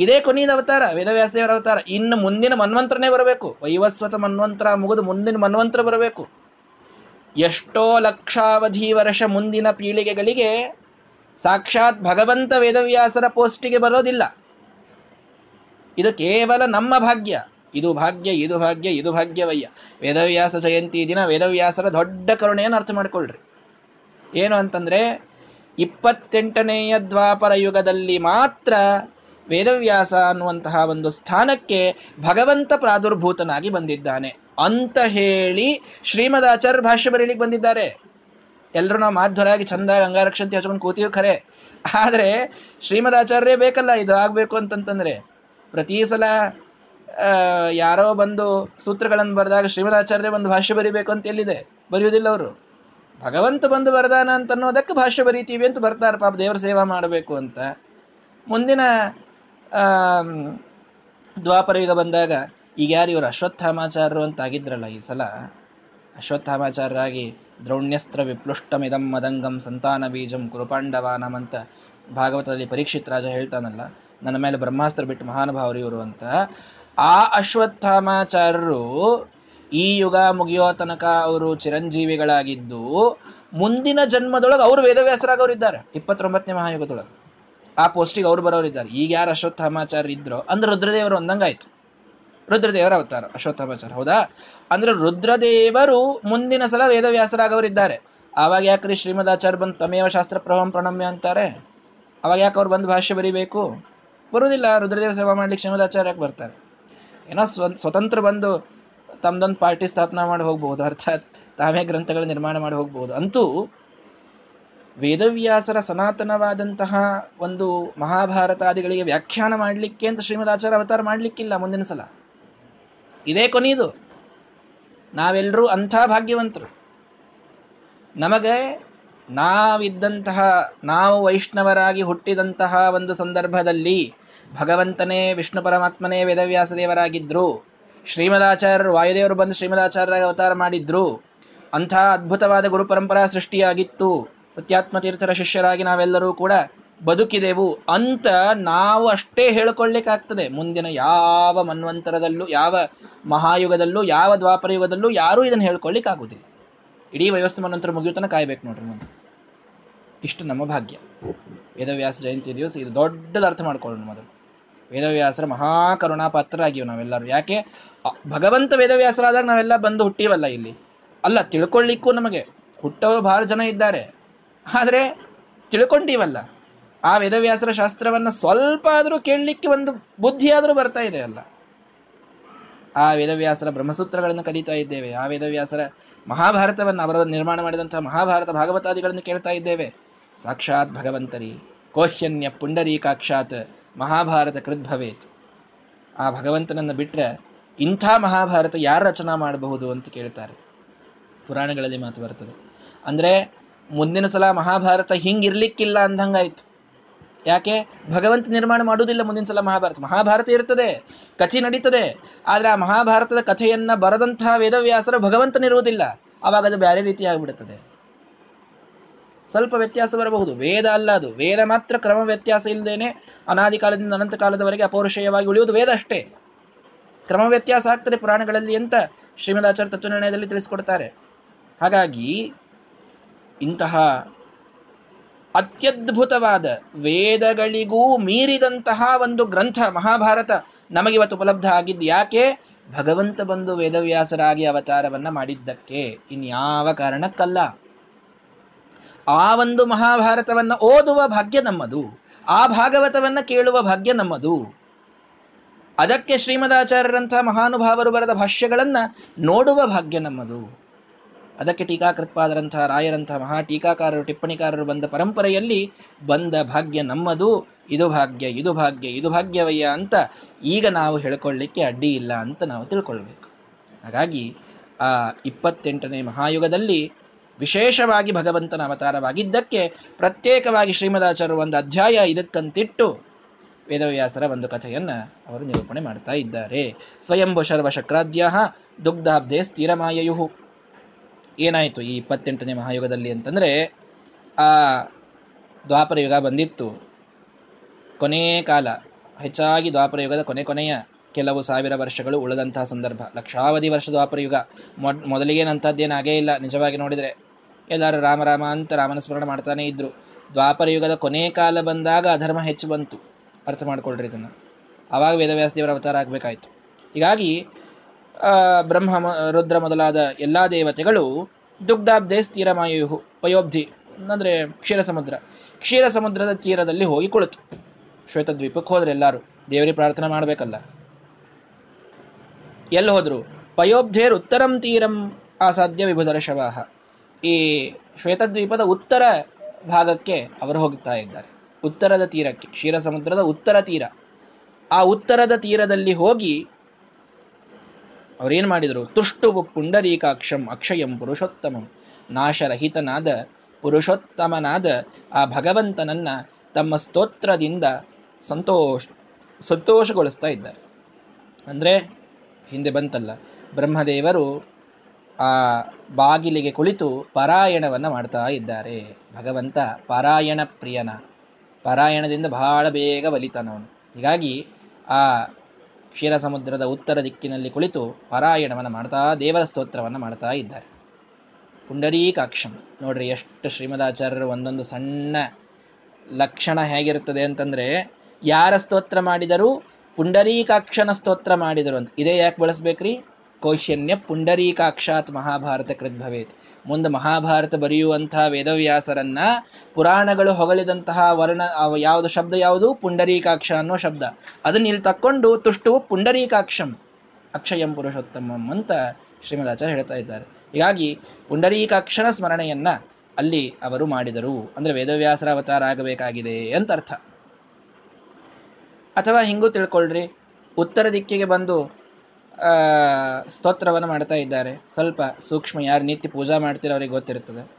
ಇದೇ ಕೊನೆಯ ಅವತಾರ, ವೇದವ್ಯಾಸದೇವರ ಅವತಾರ. ಇನ್ನು ಮುಂದಿನ ಮನ್ವಂತರನೇ ಬರಬೇಕು. ವೈವಸ್ವತ ಮನ್ವಂತರ ಮುಗಿದು ಮುಂದಿನ ಮನ್ವಂತರ ಬರಬೇಕು. ಎಷ್ಟೋ ಲಕ್ಷಾವಧಿ ವರ್ಷ ಮುಂದಿನ ಪೀಳಿಗೆಗಳಿಗೆ ಸಾಕ್ಷಾತ್ ಭಗವಂತ ವೇದವ್ಯಾಸರ ಪೋಸ್ಟಿಗೆ ಬರೋದಿಲ್ಲ. ಇದು ಕೇವಲ ನಮ್ಮ ಭಾಗ್ಯ. ಇದು ಭಾಗ್ಯ ಇದು ಭಾಗ್ಯ, ಇದು ಭಾಗ್ಯವಯ್ಯ. ವೇದವ್ಯಾಸ ಜಯಂತಿ ದಿನ ವೇದವ್ಯಾಸರ ದೊಡ್ಡ ಕರುಣೆಯನ್ನು ಅರ್ಥ ಮಾಡ್ಕೊಳ್ರಿ. ಏನು ಅಂತಂದ್ರೆ, ಇಪ್ಪತ್ತೆಂಟನೆಯ ದ್ವಾಪರ ಯುಗದಲ್ಲಿ ಮಾತ್ರ ವೇದವ್ಯಾಸ ಅನ್ನುವಂತಹ ಒಂದು ಸ್ಥಾನಕ್ಕೆ ಭಗವಂತ ಪ್ರಾದುರ್ಭೂತನಾಗಿ ಬಂದಿದ್ದಾನೆ. ಅಂತ ಹೇಳಿ ಶ್ರೀಮದಾಚಾರ್ಯ ಭಾಷ್ಯ ಬರೀಲಿಕ್ಕೆ ಬಂದಿದ್ದಾರೆ. ಎಲ್ಲರೂ ನಾವು ಮಾಧ್ವರಾಗಿ ಚಂದ ಗಂಗಾರಕ್ಷಂತಿ ಹಚ್ಕೊಂಡು ಕೂತೀವಿ ಖರೆ. ಆದ್ರೆ ಶ್ರೀಮದಾಚಾರ್ಯೇ ಬೇಕಲ್ಲ, ಇದು ಆಗಬೇಕು ಅಂತಂತಂದ್ರೆ. ಪ್ರತಿ ಸಲ ಯಾರೋ ಬಂದು ಸೂತ್ರಗಳನ್ನು ಬರೆದಾಗ ಶ್ರೀಮದಾಚಾರ್ಯ ಒಂದು ಭಾಷ್ಯ ಬರಿಬೇಕು ಅಂತ ಎಲ್ಲಿದೆ? ಬರೆಯುವುದಿಲ್ಲ ಅವರು. ಭಗವಂತ ಬಂದು ಬರದಾನ ಅಂತ ಅನ್ನೋದಕ್ಕೆ ಭಾಷ್ಯ ಬರೀತೀವಿ ಅಂತ ಬರ್ತಾರೆ. ಪಾಪ ದೇವರ ಸೇವಾ ಮಾಡಬೇಕು ಅಂತ. ಮುಂದಿನ ದ್ವಾಪರ ಯುಗ ಬಂದಾಗ ಈಗ ಯಾರು ಇವರು? ಅಶ್ವತ್ಥಾಮಾಚಾರರು ಅಂತ ಆಗಿದ್ರಲ್ಲ ಈ ಸಲ. ಅಶ್ವತ್ಥಾಮಾಚಾರ್ಯರಾಗಿ ದ್ರೌಣ್ಯಸ್ತ್ರ ವಿಪ್ಲುಷ್ಟಮಿದಂ ಮದಂಗಂ ಸಂತಾನ ಬೀಜಂ ಕುರುಪಾಂಡವಾನಂ ಅಂತ ಭಾಗವತದಲ್ಲಿ ಪರೀಕ್ಷಿತ್ ರಾಜ ಹೇಳ್ತಾನಲ್ಲ, ನನ್ನ ಮೇಲೆ ಬ್ರಹ್ಮಾಸ್ತ್ರ ಬಿಟ್ಟು ಮಹಾನುಭಾವರು ಇವರು ಅಂತ. ಆ ಅಶ್ವತ್ಥಾಮಾಚಾರ್ಯರು ಈ ಯುಗ ಮುಗಿಯೋ ತನಕ ಅವರು ಚಿರಂಜೀವಿಗಳಾಗಿದ್ದು ಮುಂದಿನ ಜನ್ಮದೊಳಗೆ ಅವರು ವೇದವ್ಯಾಸರಾಗವರಿದ್ದಾರೆ ಇಪ್ಪತ್ತೊಂಬತ್ತನೇ ಮಹಾಯುಗದೊಳಗೆ. ಆ ಪೋಸ್ಟಿಗೆ ಬರೋರು ಬರೋರಿದ್ದಾರೆ. ಈಗ ಯಾರು ಅಶ್ವತ್ಥಾಮಾಚಾರ್ಯ ಇದ್ರು, ಅಂದ್ರೆ ರುದ್ರದೇವರು ಒಂದಂಗಾಯ್ತು ರುದ್ರದೇವರ ಅವತಾರ ಅಶ್ವತ್ಥಾಮಾಚಾರ ಹೌದಾ? ಅಂದ್ರೆ ರುದ್ರದೇವರು ಮುಂದಿನ ಸಲ ವೇದವ್ಯಾಸರಾಗವರಿದ್ದಾರೆ. ಆವಾಗ ಯಾಕ್ರಿ ಶ್ರೀಮದಾಚಾರ್ಯ ಬಂದು ತಮೇವ ಶಾಸ್ತ್ರ ಪ್ರಭಂ ಪ್ರಣಮ್ಯ ಅಂತಾರೆ? ಅವಾಗ ಯಾಕೆ ಅವ್ರು ಬಂದು ಭಾಷ್ಯ ಬರೀಬೇಕು? ಬರುವುದಿಲ್ಲ ರುದ್ರದೇವ ಸೇವಾ ಮಾಡ್ಲಿಕ್ಕೆ ಶ್ರೀಮದಾಚಾರ್ಯಕ್ಕೆ ಬರ್ತಾರೆ? ಏನೋ ಸ್ವ, ಸ್ವತಂತ್ರ ಬಂದು ತಮ್ದೊಂದು ಪಾರ್ಟಿ ಸ್ಥಾಪನೆ ಮಾಡಿ ಹೋಗ್ಬೋದು, ಅರ್ಥಾತ್ ತಾವೇ ಗ್ರಂಥಗಳ ನಿರ್ಮಾಣ ಮಾಡಿ ಹೋಗ್ಬೋದು. ಅಂತೂ ವೇದವ್ಯಾಸರ ಸನಾತನವಾದಂತಹ ಒಂದು ಮಹಾಭಾರತಾದಿಗಳಿಗೆ ವ್ಯಾಖ್ಯಾನ ಮಾಡಲಿಕ್ಕೆ ಅಂತ ಶ್ರೀಮದಾಚಾರ್ಯ ಅವತಾರ ಮಾಡಲಿಕ್ಕಿಲ್ಲ ಮುಂದಿನ ಸಲ. ಇದೇ ಕೊನೆಯದು. ನಾವೆಲ್ಲರೂ ಅಂಥ ಭಾಗ್ಯವಂತರು. ನಮಗೆ ನಾವಿದ್ದಂತಹ, ನಾವು ವೈಷ್ಣವರಾಗಿ ಹುಟ್ಟಿದಂತಹ ಒಂದು ಸಂದರ್ಭದಲ್ಲಿ ಭಗವಂತನೇ, ವಿಷ್ಣು ಪರಮಾತ್ಮನೇ, ವೇದವ್ಯಾಸ ದೇವರಾಗಿದ್ರು, ಶ್ರೀಮದಾಚಾರ್ಯರು, ವಾಯುದೇವರು ಬಂದು ಶ್ರೀಮದಾಚಾರ್ಯರಾಗಿ ಅವತಾರ ಮಾಡಿದ್ರು, ಅಂಥ ಅದ್ಭುತವಾದ ಗುರು ಪರಂಪರಾ ಸೃಷ್ಟಿಯಾಗಿತ್ತು. ಸತ್ಯಾತ್ಮ ತೀರ್ಥರ ಶಿಷ್ಯರಾಗಿ ನಾವೆಲ್ಲರೂ ಕೂಡ ಬದುಕಿದೆವು ಅಂತ ನಾವು ಅಷ್ಟೇ ಹೇಳ್ಕೊಳ್ಳಿಕ್ಕಾಗ್ತದೆ. ಮುಂದಿನ ಯಾವ ಮನ್ವಂತರದಲ್ಲೂ, ಯಾವ ಮಹಾಯುಗದಲ್ಲೂ, ಯಾವ ದ್ವಾಪರ ಯುಗದಲ್ಲೂ ಯಾರೂ ಇದನ್ನು ಹೇಳ್ಕೊಳ್ಳಿಕ್ಕಾಗುವುದಿಲ್ಲ. ಇಡೀ ವ್ಯವಸ್ಥೆ ಮನ್ವಂತರ ಮುಗಿಯುತ್ತನ ಕಾಯ್ಬೇಕು ನೋಡ್ರಿ ಮುಂದೆ. ಇಷ್ಟು ನಮ್ಮ ಭಾಗ್ಯ. ವೇದವ್ಯಾಸ ಜಯಂತಿ ದಿವಸ ಇದು ದೊಡ್ಡದ ಅರ್ಥ ಮಾಡ್ಕೊಳ್ಳೋಣ ಮೊದಲು. ವೇದವ್ಯಾಸರ ಮಹಾಕರುಣಾಪಾತ್ರರಾಗಿವೆ ನಾವೆಲ್ಲರೂ. ಯಾಕೆ? ಭಗವಂತ ವೇದವ್ಯಾಸರಾದಾಗ ನಾವೆಲ್ಲ ಬಂದು ಹುಟ್ಟೀವಲ್ಲ ಇಲ್ಲಿ. ಅಲ್ಲ, ತಿಳ್ಕೊಳ್ಳಿಕ್ಕೂ ನಮಗೆ ಹುಟ್ಟವರು ಭಾಳ ಜನ ಇದ್ದಾರೆ. ಆದರೆ ತಿಳ್ಕೊಂಡೀವಲ್ಲ. ಆ ವೇದವ್ಯಾಸರ ಶಾಸ್ತ್ರವನ್ನು ಸ್ವಲ್ಪ ಆದರೂ ಕೇಳಲಿಕ್ಕೆ ಒಂದು ಬುದ್ಧಿಯಾದರೂ ಬರ್ತಾ ಇದೆ ಅಲ್ಲ. ಆ ವೇದವ್ಯಾಸರ ಬ್ರಹ್ಮಸೂತ್ರಗಳನ್ನು ಕಲಿತಾ ಇದ್ದೇವೆ. ಆ ವೇದವ್ಯಾಸರ ಮಹಾಭಾರತವನ್ನು ಅವರ ನಿರ್ಮಾಣ ಮಾಡಿದಂಥ ಮಹಾಭಾರತ ಭಾಗವತಾದಿಗಳನ್ನು ಕೇಳ್ತಾ ಇದ್ದೇವೆ. ಸಾಕ್ಷಾತ್ ಭಗವಂತರಿ. ಕೋಹ್ಯನ್ಯ ಪುಂಡರೀಕಾಕ್ಷಾತ್ ಮಹಾಭಾರತ ಕೃದ್ಭವೇತ್ ಆ ಭಗವಂತನನ್ನು ಬಿಟ್ಟರೆ ಇಂಥ ಮಹಾಭಾರತ ಯಾರು ರಚನಾ ಮಾಡಬಹುದು ಅಂತ ಕೇಳ್ತಾರೆ. ಪುರಾಣಗಳಲ್ಲಿ ಮಾತು ಬರ್ತದೆ. ಅಂದ್ರೆ ಮುಂದಿನ ಸಲ ಮಹಾಭಾರತ ಹಿಂಗಿರ್ಲಿಕ್ಕಿಲ್ಲ ಅಂದಂಗಾಯ್ತು. ಯಾಕೆ? ಭಗವಂತ ನಿರ್ಮಾಣ ಮಾಡುವುದಿಲ್ಲ ಮುಂದಿನ ಸಲ ಮಹಾಭಾರತ. ಮಹಾಭಾರತ ಇರ್ತದೆ ಕಥೆ ನಡೀತದೆ. ಆದ್ರೆ ಆ ಮಹಾಭಾರತದ ಕಥೆಯನ್ನ ಬರದಂತಹ ವೇದವ್ಯಾಸರು ಭಗವಂತನಿರುವುದಿಲ್ಲ ಅವಾಗ ಅದು ಬೇರೆ ರೀತಿ ಆಗಿಬಿಡುತ್ತದೆ ಸ್ವಲ್ಪ ವ್ಯತ್ಯಾಸ ಬರಬಹುದು. ವೇದ ಅಲ್ಲ ಅದು. ವೇದ ಮಾತ್ರ ಕ್ರಮ ವ್ಯತ್ಯಾಸ ಇಲ್ಲದೇನೆ ಅನಾದಿ ಕಾಲದಿಂದ ಅನಂತ ಕಾಲದವರೆಗೆ ಅಪೌರುಷೇಯವಾಗಿ ಉಳಿಯುವುದು ವೇದ ಅಷ್ಟೇ. ಕ್ರಮ ವ್ಯತ್ಯಾಸ ಆಗ್ತದೆ ಪುರಾಣಗಳಲ್ಲಿ ಅಂತ ಶ್ರೀಮದಾಚಾರ್ಯ ತತ್ವನಿರ್ಣಯದಲ್ಲಿ ತಿಳಿಸಿಕೊಡ್ತಾರೆ. ಹಾಗಾಗಿ ಇಂತಹ ಅತ್ಯದ್ಭುತವಾದ ವೇದಗಳಿಗೂ ಮೀರಿದಂತಹ ಒಂದು ಗ್ರಂಥ ಮಹಾಭಾರತ ನಮಗಿವತ್ತು ಉಪಲಬ್ಧ ಆಗಿದ್ದು ಯಾಕೆ? ಭಗವಂತ ಬಂದು ವೇದವ್ಯಾಸರಾಗಿ ಅವತಾರವನ್ನ ಮಾಡಿದ್ದಕ್ಕೆ ಇನ್ಯಾವ ಕಾರಣಕ್ಕಲ್ಲ. ಆ ಒಂದು ಮಹಾಭಾರತವನ್ನ ಓದುವ ಭಾಗ್ಯ ನಮ್ಮದು, ಆ ಭಾಗವತವನ್ನ ಕೇಳುವ ಭಾಗ್ಯ ನಮ್ಮದು. ಅದಕ್ಕೆ ಶ್ರೀಮದಾಚಾರ್ಯರಂತಹ ಮಹಾನುಭಾವರು ಬರೆದ ಭಾಷ್ಯಗಳನ್ನ ನೋಡುವ ಭಾಗ್ಯ ನಮ್ಮದು. ಅದಕ್ಕೆ ಟೀಕಾಕೃತ್ಪಾದರಂತಹ ರಾಯರಂತಹ ಮಹಾ ಟೀಕಾಕಾರರು, ಟಿಪ್ಪಣಿಕಾರರು ಬಂದ ಪರಂಪರೆಯಲ್ಲಿ ಬಂದ ಭಾಗ್ಯ ನಮ್ಮದು. ಇದು ಭಾಗ್ಯ ಇದು ಭಾಗ್ಯ, ಇದು ಭಾಗ್ಯವಯ್ಯ ಅಂತ ಈಗ ನಾವು ಹೇಳ್ಕೊಳ್ಳಿಕ್ಕೆ ಅಡ್ಡಿ ಇಲ್ಲ ಅಂತ ನಾವು ತಿಳ್ಕೊಳ್ಬೇಕು. ಹಾಗಾಗಿ ಆ ಇಪ್ಪತ್ತೆಂಟನೇ ಮಹಾಯುಗದಲ್ಲಿ ವಿಶೇಷವಾಗಿ ಭಗವಂತನ ಅವತಾರವಾಗಿದ್ದಕ್ಕೆ ಪ್ರತ್ಯೇಕವಾಗಿ ಶ್ರೀಮದಾಚಾರ್ಯರು ಒಂದು ಅಧ್ಯಾಯ ಇದಕ್ಕಂತಿಟ್ಟು ವೇದವ್ಯಾಸರ ಒಂದು ಕಥೆಯನ್ನು ಅವರು ನಿರೂಪಣೆ ಮಾಡ್ತಾ ಇದ್ದಾರೆ. ಸ್ವಯಂಭು ಶರ್ವ ಶಕ್ರಾದ್ಯ ದುಗ್ಧಾಬ್ಧೆ ಏನಾಯಿತು ಈ ಇಪ್ಪತ್ತೆಂಟನೇ ಮಹಾಯುಗದಲ್ಲಿ ಅಂತಂದರೆ, ಆ ದ್ವಾಪರ ಯುಗ ಬಂದಿತ್ತು. ಕೊನೆಯ ಕಾಲ, ಹೆಚ್ಚಾಗಿ ದ್ವಾಪರ ಯುಗದ ಕೊನೆ ಕೊನೆಯ ಕೆಲವು ಸಾವಿರ ವರ್ಷಗಳು ಉಳಿದಂತಹ ಸಂದರ್ಭ. ಲಕ್ಷಾವಧಿ ವರ್ಷ ದ್ವಾಪರ ಯುಗ. ಮೊದ್ ಮೊದಲಿಗೇನಂಥದ್ದೇನಾಗೇ ಇಲ್ಲ. ನಿಜವಾಗಿ ನೋಡಿದರೆ ಎಲ್ಲರೂ ರಾಮ ರಾಮ ಅಂತ ರಾಮನ ಸ್ಮರಣೆ ಮಾಡ್ತಾನೇ ಇದ್ರು. ದ್ವಾಪರ ಯುಗದ ಕೊನೆಯ ಕಾಲ ಬಂದಾಗ ಅಧರ್ಮ ಹೆಚ್ಚು ಬಂತು. ಅರ್ಥ ಮಾಡ್ಕೊಳ್ರಿ ಇದನ್ನು. ಆವಾಗ ವೇದವ್ಯಾಸ ದೇವರ ಅವತಾರ ಆಗಬೇಕಾಯಿತು. ಹೀಗಾಗಿ ಬ್ರಹ್ಮ ರುದ್ರ ಮೊದಲಾದ ಎಲ್ಲಾ ದೇವತೆಗಳು ದುಗ್ಧಾಬ್ಧೆ ಸ್ಥಿರಮಾಯು ಪಯೋಬ್ಧಿ, ಅಂದ್ರೆ ಕ್ಷೀರ ಸಮುದ್ರ ಕ್ಷೀರ ಸಮುದ್ರದ ತೀರದಲ್ಲಿ ಹೋಗಿ ಕುಳಿತು. ಶ್ವೇತದ್ವೀಪಕ್ಕೆ ಹೋದ್ರೆ ಎಲ್ಲರೂ. ದೇವರಿಗೆ ಪ್ರಾರ್ಥನೆ ಮಾಡಬೇಕಲ್ಲ. ಎಲ್ಲಿ ಹೋದ್ರು? ಪಯೋಬ್ಧೇರ್ ಉತ್ತರಂ ತೀರಂ ಆಸಾಧ್ಯ ವಿಭುಧರ ಶವಾಹ. ಈ ಶ್ವೇತದ್ವೀಪದ ಉತ್ತರ ಭಾಗಕ್ಕೆ ಅವರು ಹೋಗ್ತಾ ಇದ್ದಾರೆ. ಉತ್ತರದ ತೀರಕ್ಕೆ ಕ್ಷೀರ ಸಮುದ್ರದ ಉತ್ತರ ತೀರ. ಆ ಉತ್ತರದ ತೀರದಲ್ಲಿ ಹೋಗಿ ಅವರೇನು ಮಾಡಿದರು? ತುಷ್ಟುವು ಪುಂಡರೀಕಾಕ್ಷಂ ಅಕ್ಷಯಂ ಪುರುಷೋತ್ತಮಂ. ನಾಶರಹಿತನಾದ ಪುರುಷೋತ್ತಮನಾದ ಆ ಭಗವಂತನನ್ನ ತಮ್ಮ ಸ್ತೋತ್ರದಿಂದ ಸಂತೋಷ, ಸಂತೋಷಗೊಳಿಸ್ತಾ ಇದ್ದಾರೆ. ಅಂದರೆ, ಹಿಂದೆ ಬಂತಲ್ಲ, ಬ್ರಹ್ಮದೇವರು ಆ ಬಾಗಿಲಿಗೆ ಕುಳಿತು ಪಾರಾಯಣವನ್ನು ಮಾಡ್ತಾ ಇದ್ದಾರೆ. ಭಗವಂತ ಪಾರಾಯಣ ಪ್ರಿಯನ, ಪಾರಾಯಣದಿಂದ ಬಹಳ ಬೇಗ ಬಲಿತಾನವನು. ಹೀಗಾಗಿ ಆ ಕ್ಷೀರ ಸಮುದ್ರದ ಉತ್ತರ ದಿಕ್ಕಿನಲ್ಲಿ ಕುಳಿತು ಪಾರಾಯಣವನ್ನು ಮಾಡ್ತಾ ದೇವರ ಸ್ತೋತ್ರವನ್ನು ಮಾಡ್ತಾ ಇದ್ದಾರೆ. ಪುಂಡರೀಕಾಕ್ಷಂ. ನೋಡ್ರಿ ಎಷ್ಟು ಶ್ರೀಮದಾಚಾರ್ಯರು ಒಂದೊಂದು ಸಣ್ಣ ಲಕ್ಷಣ ಹೇಗಿರುತ್ತದೆ ಅಂತಂದ್ರೆ, ಯಾರ ಸ್ತೋತ್ರ ಮಾಡಿದರೂ ಪುಂಡರೀಕಾಕ್ಷನ ಸ್ತೋತ್ರ ಮಾಡಿದರು ಅಂತ. ಇದೇ ಯಾಕೆ ಬಳಸ್ಬೇಕ್ರಿ? ಕೌಶನ್ಯ ಪುಂಡರೀಕಾಕ್ಷಾತ್ ಮಹಾಭಾರತ ಕೃದ್ಭವೇತ್ ಮುಂದೆ ಮಹಾಭಾರತ ಬರೆಯುವಂತಹ ವೇದವ್ಯಾಸರನ್ನ ಪುರಾಣಗಳು ಹೊಗಳಿದಂತಹ ವರ್ಣ ಯಾವುದು ಶಬ್ದ ಯಾವುದು? ಪುಂಡರೀಕಾಕ್ಷ ಅನ್ನೋ ಶಬ್ದ. ಅದನ್ನ ಇಲ್ಲಿ ತಕ್ಕೊಂಡು ತುಷ್ಟು ಪುಂಡರೀಕಾಕ್ಷಂ, ಅಕ್ಷಯಂ ಪುರುಷೋತ್ತಮಂ ಅಂತ ಶ್ರೀಮದಾಚಾರ್ಯ ಹೇಳ್ತಾ ಇದ್ದಾರೆ. ಹೀಗಾಗಿ ಪುಂಡರೀಕಾಕ್ಷನ ಸ್ಮರಣೆಯನ್ನ ಅಲ್ಲಿ ಅವರು ಮಾಡಿದರು. ಅಂದ್ರೆ ವೇದವ್ಯಾಸರ ಅವತಾರ ಆಗಬೇಕಾಗಿದೆ ಅಂತ ಅರ್ಥ. ಅಥವಾ ಹಿಂಗೂ ತಿಳ್ಕೊಳ್ರಿ. ಉತ್ತರ ದಿಕ್ಕಿಗೆ ಬಂದು ಸ್ತೋತ್ರವನ್ನು ಮಾಡ್ತಾ ಇದ್ದಾರೆ. ಸ್ವಲ್ಪ ಸೂಕ್ಷ್ಮ, ಯಾರು ನಿತ್ಯ ಪೂಜಾ ಮಾಡ್ತಿರೋ ಅವ್ರಿಗೆ ಗೊತ್ತಿರುತ್ತದೆ.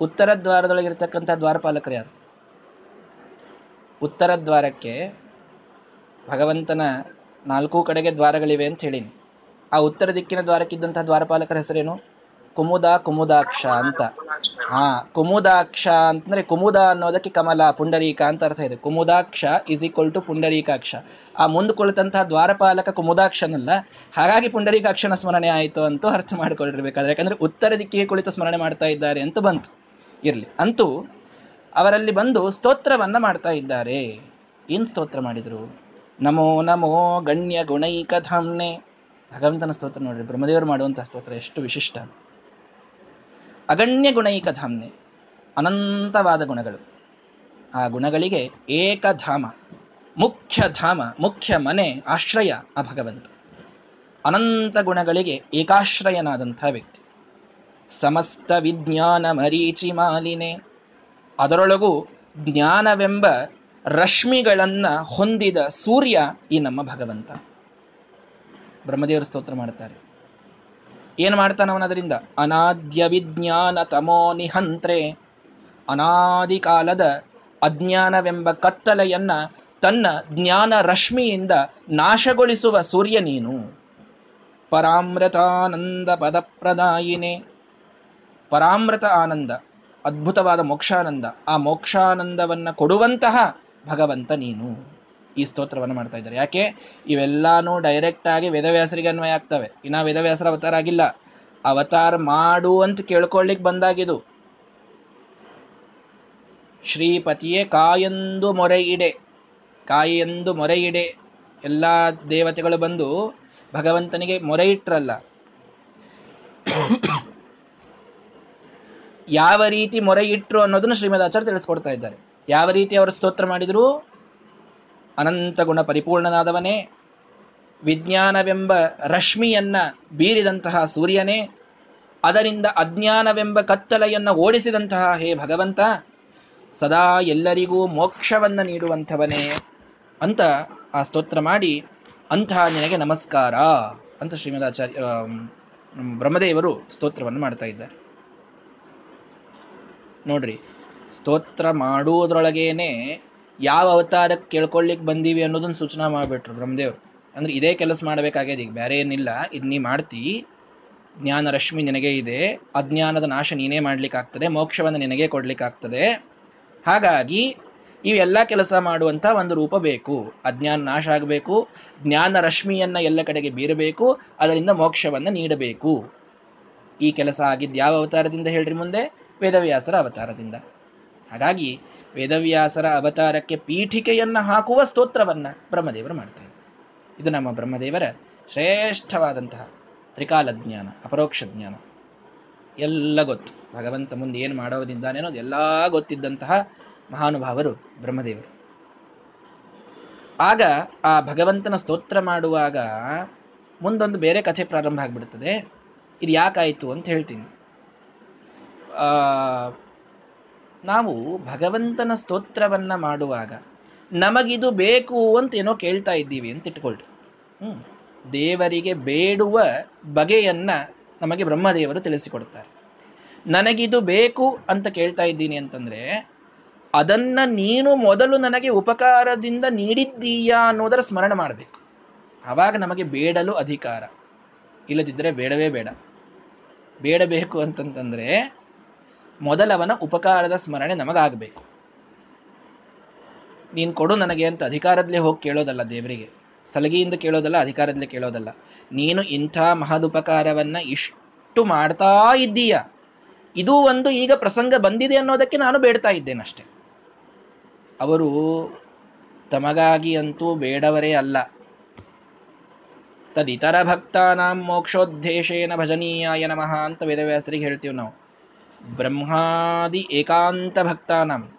ಉತ್ತರ ದ್ವಾರದೊಳಗಿರ್ತಕ್ಕಂಥ ದ್ವಾರಪಾಲಕರು ಯಾರು? ಉತ್ತರ ದ್ವಾರಕ್ಕೆ ಭಗವಂತನ ನಾಲ್ಕು ಕಡೆಗೆ ದ್ವಾರಗಳಿವೆ ಅಂತ ಹೇಳೀನಿ. ಆ ಉತ್ತರ ದಿಕ್ಕಿನ ದ್ವಾರಕ್ಕಿದ್ದಂಥ ದ್ವಾರಪಾಲಕರ ಹೆಸರೇನು? ಕುಮುದ ಕುಮುದಾಕ್ಷ ಅಂತ. ಹಾ, ಕುಮುದಾಕ್ಷ ಅಂತಂದ್ರೆ ಕುಮುದ ಅನ್ನೋದಕ್ಕೆ ಕಮಲ, ಪುಂಡರೀಕ ಅಂತ ಅರ್ಥ ಇದೆ. ಕುಮುದಾಕ್ಷ ಇಸ್ ಈಕ್ವಲ್ ಟು ಪುಂಡರೀಕಾಕ್ಷ. ಆ ಮುಂದೆ ಕುಳಿತಂತಹ ದ್ವಾರಪಾಲಕ ಕುಮುದಾಕ್ಷನಲ್ಲ, ಹಾಗಾಗಿ ಪುಂಡರೀಕಾಕ್ಷನ ಸ್ಮರಣೆ ಆಯಿತು ಅಂತ ಅರ್ಥ ಮಾಡಿಕೊಳ್ಳಿರ್ಬೇಕಾದ್ರೆ ಯಾಕಂದ್ರೆ ಉತ್ತರ ದಿಕ್ಕಿಗೆ ಕುಳಿತು ಸ್ಮರಣೆ ಮಾಡ್ತಾ ಇದ್ದಾರೆ ಅಂತ ಬಂತು. ಇರ್ಲಿ. ಅಂತೂ ಅವರಲ್ಲಿ ಬಂದು ಸ್ತೋತ್ರವನ್ನ ಮಾಡ್ತಾ ಇದ್ದಾರೆ. ಏನ್ ಸ್ತೋತ್ರ ಮಾಡಿದ್ರು? ನಮೋ ನಮೋ ಗಣ್ಯ ಗುಣೈಕ ಧಾಮ್ನೆ ಭಗವಂತನ ಸ್ತೋತ್ರ ನೋಡ್ರಿ. ಬ್ರಹ್ಮದೇವರು ಮಾಡುವಂತಹ ಸ್ತೋತ್ರ ಎಷ್ಟು ವಿಶಿಷ್ಟ. ಅಗಣ್ಯ ಗುಣೈಕ ಧಾಮ್ನೆ ಅನಂತವಾದ ಗುಣಗಳು. ಆ ಗುಣಗಳಿಗೆ ಏಕಧಾಮ, ಮುಖ್ಯ ಧಾಮ, ಮುಖ್ಯ ಮನೆ, ಆಶ್ರಯ, ಆ ಭಗವಂತ. ಅನಂತ ಗುಣಗಳಿಗೆ ಏಕಾಶ್ರಯನಾದಂಥ ವ್ಯಕ್ತಿ. ಸಮಸ್ತ ವಿಜ್ಞಾನ ಮರೀಚಿ ಮಾಲಿನೆ. ಅದರೊಳಗೂ ಜ್ಞಾನವೆಂಬ ರಶ್ಮಿಗಳನ್ನು ಹೊಂದಿದ ಸೂರ್ಯ ಈ ನಮ್ಮ ಭಗವಂತ. ಬ್ರಹ್ಮದೇವರ ಸ್ತೋತ್ರ ಮಾಡುತ್ತಾರೆ ಏನು ಮಾಡ್ತಾನವನ ಅದರಿಂದ? ಅನಾದ್ಯ ವಿಜ್ಞಾನ ತಮೋ ನಿಹಂತ್ರೆ. ಅನಾದಿ ಕಾಲದ ಅಜ್ಞಾನವೆಂಬ ಕತ್ತಲೆಯನ್ನ ತನ್ನ ಜ್ಞಾನ ರಶ್ಮಿಯಿಂದ ನಾಶಗೊಳಿಸುವ ಸೂರ್ಯ ನೀನು. ಪರಾಮೃತಾನಂದ ಪದಪ್ರದಾಯಿನೇ. ಪರಾಮೃತ ಆನಂದ, ಅದ್ಭುತವಾದ ಮೋಕ್ಷಾನಂದ, ಆ ಮೋಕ್ಷಾನಂದವನ್ನ ಕೊಡುವಂತಹ ಭಗವಂತ ನೀನು. ಈ ಸ್ತೋತ್ರವನ್ನು ಮಾಡ್ತಾ ಇದ್ದಾರೆ. ಯಾಕೆ? ಇವೆಲ್ಲಾನು ಡೈರೆಕ್ಟ್ ಆಗಿ ವೇದವ್ಯಾಸರಿಗೆ ಅನ್ವಯ ಆಗ್ತವೆ. ಇನ್ನ ವೇದವ್ಯಾಸರ ಅವತಾರ ಆಗಿಲ್ಲ. ಅವತಾರ ಮಾಡು ಅಂತ ಕೇಳ್ಕೊಳ್ಳಿಕ್ ಬಂದಾಗಿದು ಶ್ರೀಪತಿಯೇ ಕಾಯೆಂದು ಮೊರೆ ಇಡೆ ಕಾಯೆಂದು ಮೊರೆ ಇಡೆ ಎಲ್ಲ ದೇವತೆಗಳು ಬಂದು ಭಗವಂತನಿಗೆ ಮೊರೆ ಇಟ್ರಲ್ಲ. ಯಾವ ರೀತಿ ಮೊರೆ ಇಟ್ರು ಅನ್ನೋದನ್ನು ಶ್ರೀಮದ್ ಆಚಾರ್ಯ ತಿಳಿಸ್ಕೊಡ್ತಾ ಇದ್ದಾರೆ. ಯಾವ ರೀತಿ ಅವರು ಸ್ತೋತ್ರ ಮಾಡಿದ್ರು? ಅನಂತ ಗುಣ ಪರಿಪೂರ್ಣನಾದವನೇ, ವಿಜ್ಞಾನವೆಂಬ ರಶ್ಮಿಯನ್ನ ಬೀರಿದಂತಹ ಸೂರ್ಯನೇ, ಅದರಿಂದ ಅಜ್ಞಾನವೆಂಬ ಕತ್ತಲೆಯನ್ನು ಓಡಿಸಿದಂತಹ ಹೇ ಭಗವಂತ, ಸದಾ ಎಲ್ಲರಿಗೂ ಮೋಕ್ಷವನ್ನ ನೀಡುವಂಥವನೇ ಅಂತ ಆ ಸ್ತೋತ್ರ ಮಾಡಿ ಅಂತಹ ನಿನಗೆ ನಮಸ್ಕಾರ ಅಂತ ಶ್ರೀಮದಾಚಾರ್ಯ ಬ್ರಹ್ಮದೇವರು ಸ್ತೋತ್ರವನ್ನು ಮಾಡ್ತಾ ಇದ್ದಾರೆ. ನೋಡ್ರಿ, ಸ್ತೋತ್ರ ಮಾಡುವುದರೊಳಗೇನೆ ಯಾವ ಅವತಾರಕ್ಕೆ ಕೇಳ್ಕೊಳ್ಳಿಕ್ಕೆ ಬಂದೀವಿ ಅನ್ನೋದನ್ನ ಸೂಚನಾ ಮಾಡಿಬಿಟ್ರು ಬ್ರಹ್ಮದೇವರು. ಅಂದ್ರೆ ಇದೇ ಕೆಲಸ ಮಾಡಬೇಕಾಗ್ಯದ ಈಗ, ಬೇರೆ ಏನಿಲ್ಲ. ಇದು ನೀ ಮಾಡ್ತಿ, ಜ್ಞಾನ ರಶ್ಮಿ ನಿನಗೆ ಇದೆ, ಅಜ್ಞಾನದ ನಾಶ ನೀನೇ ಮಾಡ್ಲಿಕ್ಕಾಗ್ತದೆ, ಮೋಕ್ಷವನ್ನು ನಿನಗೆ ಕೊಡ್ಲಿಕ್ಕಾಗ್ತದೆ. ಹಾಗಾಗಿ ಇವೆಲ್ಲ ಕೆಲಸ ಮಾಡುವಂತ ಒಂದು ರೂಪ ಬೇಕು. ಅಜ್ಞಾನ ನಾಶ ಆಗಬೇಕು, ಜ್ಞಾನ ರಶ್ಮಿಯನ್ನ ಎಲ್ಲ ಕಡೆಗೆ ಬೀರಬೇಕು, ಅದರಿಂದ ಮೋಕ್ಷವನ್ನು ನೀಡಬೇಕು. ಈ ಕೆಲಸ ಆಗಿದ್ದು ಯಾವ ಅವತಾರದಿಂದ ಹೇಳ್ರಿ ಮುಂದೆ? ವೇದವ್ಯಾಸರ ಅವತಾರದಿಂದ. ಹಾಗಾಗಿ ವೇದವ್ಯಾಸರ ಅವತಾರಕ್ಕೆ ಪೀಠಿಕೆಯನ್ನ ಹಾಕುವ ಸ್ತೋತ್ರವನ್ನ ಬ್ರಹ್ಮದೇವರು ಮಾಡ್ತಾ ಇದ್ದರು ಇದು ನಮ್ಮ ಬ್ರಹ್ಮದೇವರ ಶ್ರೇಷ್ಠವಾದಂತಹ ತ್ರಿಕಾಲ ಜ್ಞಾನ, ಅಪರೋಕ್ಷ ಜ್ಞಾನ. ಎಲ್ಲ ಗೊತ್ತು. ಭಗವಂತ ಮುಂದೆ ಏನು ಮಾಡೋದಿದ್ದಾನೆ ಅನ್ನೋದು ಎಲ್ಲ ಗೊತ್ತಿದ್ದಂತಹ ಮಹಾನುಭಾವರು ಬ್ರಹ್ಮದೇವರು. ಆಗ ಆ ಭಗವಂತನ ಸ್ತೋತ್ರ ಮಾಡುವಾಗ ಮುಂದೊಂದು ಬೇರೆ ಕಥೆ ಪ್ರಾರಂಭ ಆಗ್ಬಿಡ್ತದೆ. ಇದು ಯಾಕಾಯಿತು ಅಂತ ಹೇಳ್ತೀನಿ. ನಾವು ಭಗವಂತನ ಸ್ತೋತ್ರವನ್ನು ಮಾಡುವಾಗ ನಮಗಿದು ಬೇಕು ಅಂತ ಏನೋ ಕೇಳ್ತಾ ಇದ್ದೀವಿ ಅಂತ ಇಟ್ಕೊಳ್ರಿ. ಹ್ಮ್. ದೇವರಿಗೆ ಬೇಡುವ ಬಗೆಯನ್ನು ನಮಗೆ ಬ್ರಹ್ಮದೇವರು ತಿಳಿಸಿಕೊಡ್ತಾರೆ. ನನಗಿದು ಬೇಕು ಅಂತ ಕೇಳ್ತಾ ಇದ್ದೀನಿ ಅಂತಂದರೆ, ಅದನ್ನು ನೀನು ಮೊದಲು ನನಗೆ ಉಪಕಾರದಿಂದ ನೀಡಿದ್ದೀಯಾ ಅನ್ನೋದರ ಸ್ಮರಣೆ ಮಾಡಬೇಕು. ಆವಾಗ ನಮಗೆ ಬೇಡಲು ಅಧಿಕಾರ. ಇಲ್ಲದಿದ್ದರೆ ಬೇಡವೇ ಬೇಡ. ಬೇಡಬೇಕು ಅಂತಂತಂದ್ರೆ ಮೊದಲವನ ಉಪಕಾರದ ಸ್ಮರಣೆ ನಮಗಾಗಬೇಕು. ನೀನು ಕೊಡು ನನಗೆ ಅಂತ ಅಧಿಕಾರದಲ್ಲೇ ಹೋಗಿ ಕೇಳೋದಲ್ಲ ದೇವರಿಗೆ. ಸಲಗಿಯಿಂದ ಕೇಳೋದಲ್ಲ, ಅಧಿಕಾರದಲ್ಲೇ ಕೇಳೋದಲ್ಲ. ನೀನು ಇಂಥ ಮಹದುಪಕಾರವನ್ನ ಇಷ್ಟು ಮಾಡ್ತಾ ಇದ್ದೀಯ. ಇದು ಒಂದು ಈಗ ಪ್ರಸಂಗ ಬಂದಿದೆ ಅನ್ನೋದಕ್ಕೆ ನಾನು ಬೇಡ್ತಾ ಇದ್ದೇನಷ್ಟೆ. ಅವರು ತಮಗಾಗಿ ಅಂತೂ ಬೇಡವರೇ ಅಲ್ಲ. ತದಿತರ ಭಕ್ತಾನಾಂ ಮೋಕ್ಷೋದ್ದೇಶೇನ ಭಜನೀಯಾಯ ನಮಃ ಅಂತ ವೇದವ್ಯಾಸರಿಗೆ ಹೇಳ್ತೀವಿ ನಾವು. ಬ್ರಹ್ಮಾದಿ ಏಕಾಂತ ಭಕ್ತಾನಂ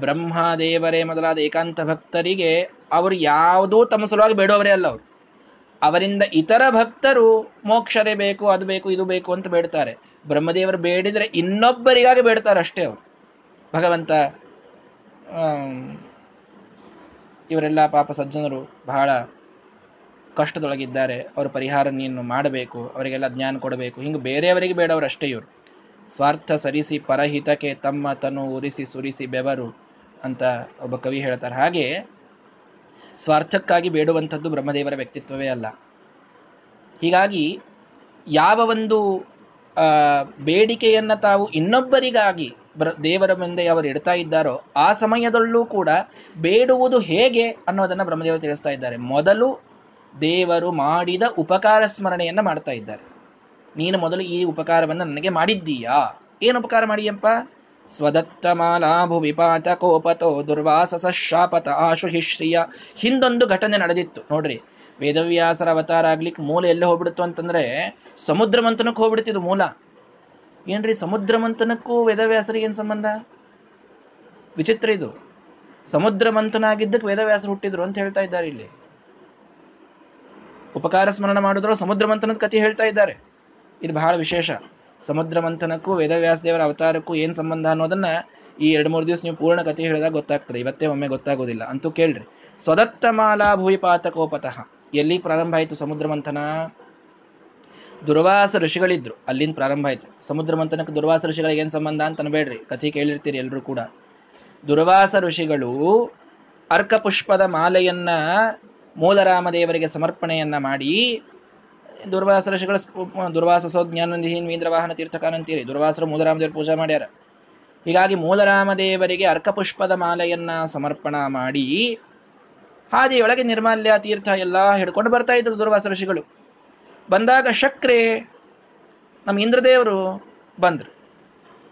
ಬ್ರಹ್ಮದೇವರೇ ಮೊದಲಾದ ಏಕಾಂತ ಭಕ್ತರಿಗೆ ಅವರು ಯಾವುದೂ ತಮ್ಮ ಸಲುವಾಗಿ ಬೇಡುವವರೇ ಅಲ್ಲ ಅವರು. ಅವರಿಂದ ಇತರ ಭಕ್ತರು ಮೋಕ್ಷರೇ ಬೇಕು, ಅದು ಬೇಕು, ಇದು ಬೇಕು ಅಂತ ಬೇಡ್ತಾರೆ. ಬ್ರಹ್ಮದೇವರು ಬೇಡಿದರೆ ಇನ್ನೊಬ್ಬರಿಗಾಗಿ ಬೇಡ್ತಾರೆ ಅಷ್ಟೇ ಅವರು. ಭಗವಂತ ಇವರೆಲ್ಲ ಪಾಪ ಸಜ್ಜನರು ಬಹಳ ಕಷ್ಟದೊಳಗಿದ್ದಾರೆ. ಅವರು ಪರಿಹಾರ ನೀನು ಮಾಡಬೇಕು, ಅವರಿಗೆಲ್ಲ ಜ್ಞಾನ ಕೊಡಬೇಕು. ಹಿಂಗೆ ಬೇರೆಯವರಿಗೆ ಬೇಡವರು ಅಷ್ಟೇ ಇವರು. ಸ್ವಾರ್ಥ ಸರಿಸಿ ಪರಹಿತಕ್ಕೆ ತಮ್ಮ ತನು ಉರಿಸಿ ಸುರಿಸಿ ಬೆವರು ಅಂತ ಒಬ್ಬ ಕವಿ ಹೇಳ್ತಾರೆ. ಹಾಗೆ ಸ್ವಾರ್ಥಕ್ಕಾಗಿ ಬೇಡುವಂಥದ್ದು ಬ್ರಹ್ಮದೇವರ ವ್ಯಕ್ತಿತ್ವವೇ ಅಲ್ಲ. ಹೀಗಾಗಿ ಯಾವ ಒಂದು ಬೇಡಿಕೆಯನ್ನ ತಾವು ಇನ್ನೊಬ್ಬರಿಗಾಗಿ ದೇವರ ಮುಂದೆ ಅವರು ಇಡ್ತಾ ಇದ್ದಾರೋ ಆ ಸಮಯದಲ್ಲೂ ಕೂಡ ಬೇಡುವುದು ಹೇಗೆ ಅನ್ನೋದನ್ನು ಬ್ರಹ್ಮದೇವರು ತಿಳಿಸ್ತಾ ಇದ್ದಾರೆ. ಮೊದಲು ದೇವರು ಮಾಡಿದ ಉಪಕಾರ ಸ್ಮರಣೆಯನ್ನ ಮಾಡ್ತಾ ಇದ್ದಾರೆ. ನೀನು ಮೊದಲು ಈ ಉಪಕಾರವನ್ನು ನನಗೆ ಮಾಡಿದ್ದೀಯಾ? ಏನು ಉಪಕಾರ ಮಾಡಿಯಪ್ಪ ಸ್ವದತ್ತ ಮಾಲಾಭು ವಿಪಾತ ಕೋಪತೋ ದುರ್ವಾಸಸ ಶಾಪತ ಆಶು ಹಿಶ್ರಿಯ. ಹಿಂದೊಂದು ಘಟನೆ ನಡೆದಿತ್ತು. ನೋಡ್ರಿ, ವೇದವ್ಯಾಸರ ಅವತಾರ ಆಗ್ಲಿಕ್ಕೆ ಮೂಲ ಎಲ್ಲೇ ಹೋಗ್ಬಿಡ್ತು ಅಂತಂದ್ರೆ ಸಮುದ್ರ ಮಂಥನಕ್ಕೆ ಹೋಗ್ಬಿಡ್ತಿದ್ದು ಮೂಲ. ಏನ್ರಿ ಸಮುದ್ರ ಮಂಥನಕ್ಕೂ ವೇದವ್ಯಾಸರಿಗೆ ಏನ್ ಸಂಬಂಧ? ವಿಚಿತ್ರ ಇದು. ಸಮುದ್ರ ಮಂಥನ ವೇದವ್ಯಾಸರು ಹುಟ್ಟಿದ್ರು ಅಂತ ಹೇಳ್ತಾ ಇದ್ದಾರೆ ಇಲ್ಲಿ. ಉಪಕಾರ ಸ್ಮರಣ ಮಾಡಿದ್ರು, ಸಮುದ್ರ ಮಂಥನದ ಕಥೆ ಹೇಳ್ತಾ ಇದ್ದಾರೆ. ಇದು ಬಹಳ ವಿಶೇಷ. ಸಮುದ್ರ ಮಂಥನಕ್ಕೂ ವೇದವ್ಯಾಸ ದೇವರ ಅವತಾರಕ್ಕೂ ಏನ್ ಸಂಬಂಧ ಅನ್ನೋದನ್ನ ಈ ಎರಡು ಮೂರು ದಿವಸ ನೀವು ಪೂರ್ಣ ಕಥೆ ಹೇಳಿದಾಗ ಗೊತ್ತಾಗ್ತದೆ. ಇವತ್ತೇ ಒಮ್ಮೆ ಗೊತ್ತಾಗೋದಿಲ್ಲ. ಅಂತೂ ಕೇಳ್ರಿ. ಸ್ವದತ್ತ ಮಾಲಾ ಭೂವಿಪಾತಕೋಪತಃ ಎಲ್ಲಿ ಪ್ರಾರಂಭ ಆಯಿತು ಸಮುದ್ರ ಮಂಥನ? ದುರ್ವಾಸ ಋಷಿಗಳಿದ್ರು. ಅಲ್ಲಿಂದ ಪ್ರಾರಂಭ ಆಯ್ತು. ಸಮುದ್ರ ಮಂಥನಕ್ಕೆ ದುರ್ವಾಸ ಋಷಿಗಳಿಗೆ ಏನ್ ಸಂಬಂಧ ಅಂತ ಅನ್ಬೇಡ್ರಿ. ಕಥೆ ಕೇಳಿರ್ತೀರಿ ಎಲ್ಲರೂ ಕೂಡ. ದುರ್ವಾಸ ಋಷಿಗಳು ಅರ್ಕಪುಷ್ಪದ ಮಾಲೆಯನ್ನ ಮೂಲರಾಮದೇವರಿಗೆ ಸಮರ್ಪಣೆಯನ್ನ ಮಾಡಿ ದುರ್ವಾಸ ಋಷಿಗಳ ದುರ್ವಾಸ ಜ್ಞಾನಂದಿಹೀನ್ ವೀಂದ್ರ ವಾಹನ ತೀರ್ಥಕಾನಂತೀರಿ. ದುರ್ವಾಸರು ಮೂಲರಾಮದೇವರು ಪೂಜೆ ಮಾಡ್ಯಾರ. ಹೀಗಾಗಿ ಮೂಲರಾಮದೇವರಿಗೆ ಅರ್ಕಪುಷ್ಪದ ಮಾಲೆಯನ್ನ ಸಮರ್ಪಣಾ ಮಾಡಿ ಹಾದಿಯೊಳಗೆ ನಿರ್ಮಾಲ್ಯ ತೀರ್ಥ ಎಲ್ಲ ಹಿಡ್ಕೊಂಡು ಬರ್ತಾ ಇದ್ರು ದುರ್ವಾಸ ಋಷಿಗಳು ಬಂದಾಗ ಶಕ್ರೆ, ನಮ್ಮ ಇಂದ್ರದೇವರು ಬಂದ್ರು.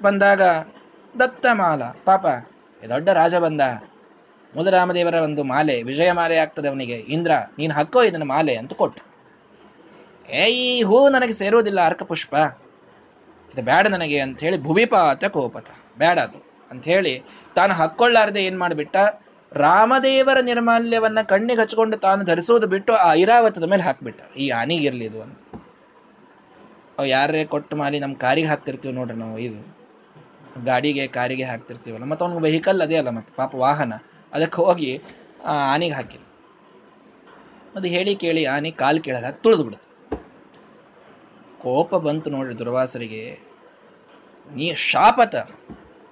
ಬಂದಾಗ ದತ್ತಮಾಲ, ಪಾಪ ದೊಡ್ಡ ರಾಜ ಬಂದ. ಮೂಲರಾಮದೇವರ ಒಂದು ಮಾಲೆ, ವಿಜಯ ಮಾಲೆ ಆಗ್ತದೆ ಅವನಿಗೆ. ಇಂದ್ರ, ನೀನು ಹಕ್ಕೋ ಇದನ್ನ ಮಾಲೆ ಅಂತ ಕೊಟ್ಟು ಏ ಈ ಹೂ ನನಗೆ ಸೇರೋದಿಲ್ಲ ಅರ್ಕಪುಷ್ಪ. ಇದು ಬೇಡ ನನಗೆ ಅಂತ ಹೇಳಿ ಭುವಿಪಾತ ಕೋಪತ. ಬೇಡ ಅದು. ಅಂತ ಹೇಳಿ ತಾನು ಹಾಕ್ಕೊಳ್ಳಾರದೆ ಏನು ಮಾಡಿಬಿಟ್ಟ? ರಾಮದೇವರ ನಿರ್ಮಾಲ್ಯವನ್ನ ಕಣ್ಣಿಗೆ ಹಚ್ಕೊಂಡು ತಾನು ಧರಿಸೋದು ಬಿಟ್ಟು ಆ ಐರಾವತದ ಮೇಲೆ ಹಾಕ್ಬಿಟ್ಟ. ಈ ಆನಿಗಿರ್ಲಿ ಇದು ಅಂತ. ಅವು ಯಾರೇ ಕೊಟ್ಟು ಮಾಲಿ ನಮ್ಮ ಕಾರಿಗೆ ಹಾಕ್ತಿರ್ತೀವಿ ನೋಡ್ರಿ ನಾವು ಇದು. ಗಾಡಿಗೆ, ಕಾರಿಗೆ ಹಾಕ್ತಿರ್ತೀವಲ್ಲ. ಮತ್ತು ಅವ್ನಿಗೆ ವೆಹಿಕಲ್ ಅದೇ ಅಲ್ಲ ಮತ್ತೆ, ಪಾಪ ವಾಹನ. ಅದಕ್ಕೆ ಹೋಗಿ ಆ ಆನೆಗೆ ಹಾಕಿ ಅದು ಹೇಳಿ ಕೇಳಿ ಆನೆ ಕಾಲು ಕೆಳಗೆ ಹಾಕಿ ತುಳಿದು ಕೋಪ ಬಂತು ನೋಡ್ರಿ ದುರ್ವಾಸರಿಗೆ. ನೀ ಶಾಪತ.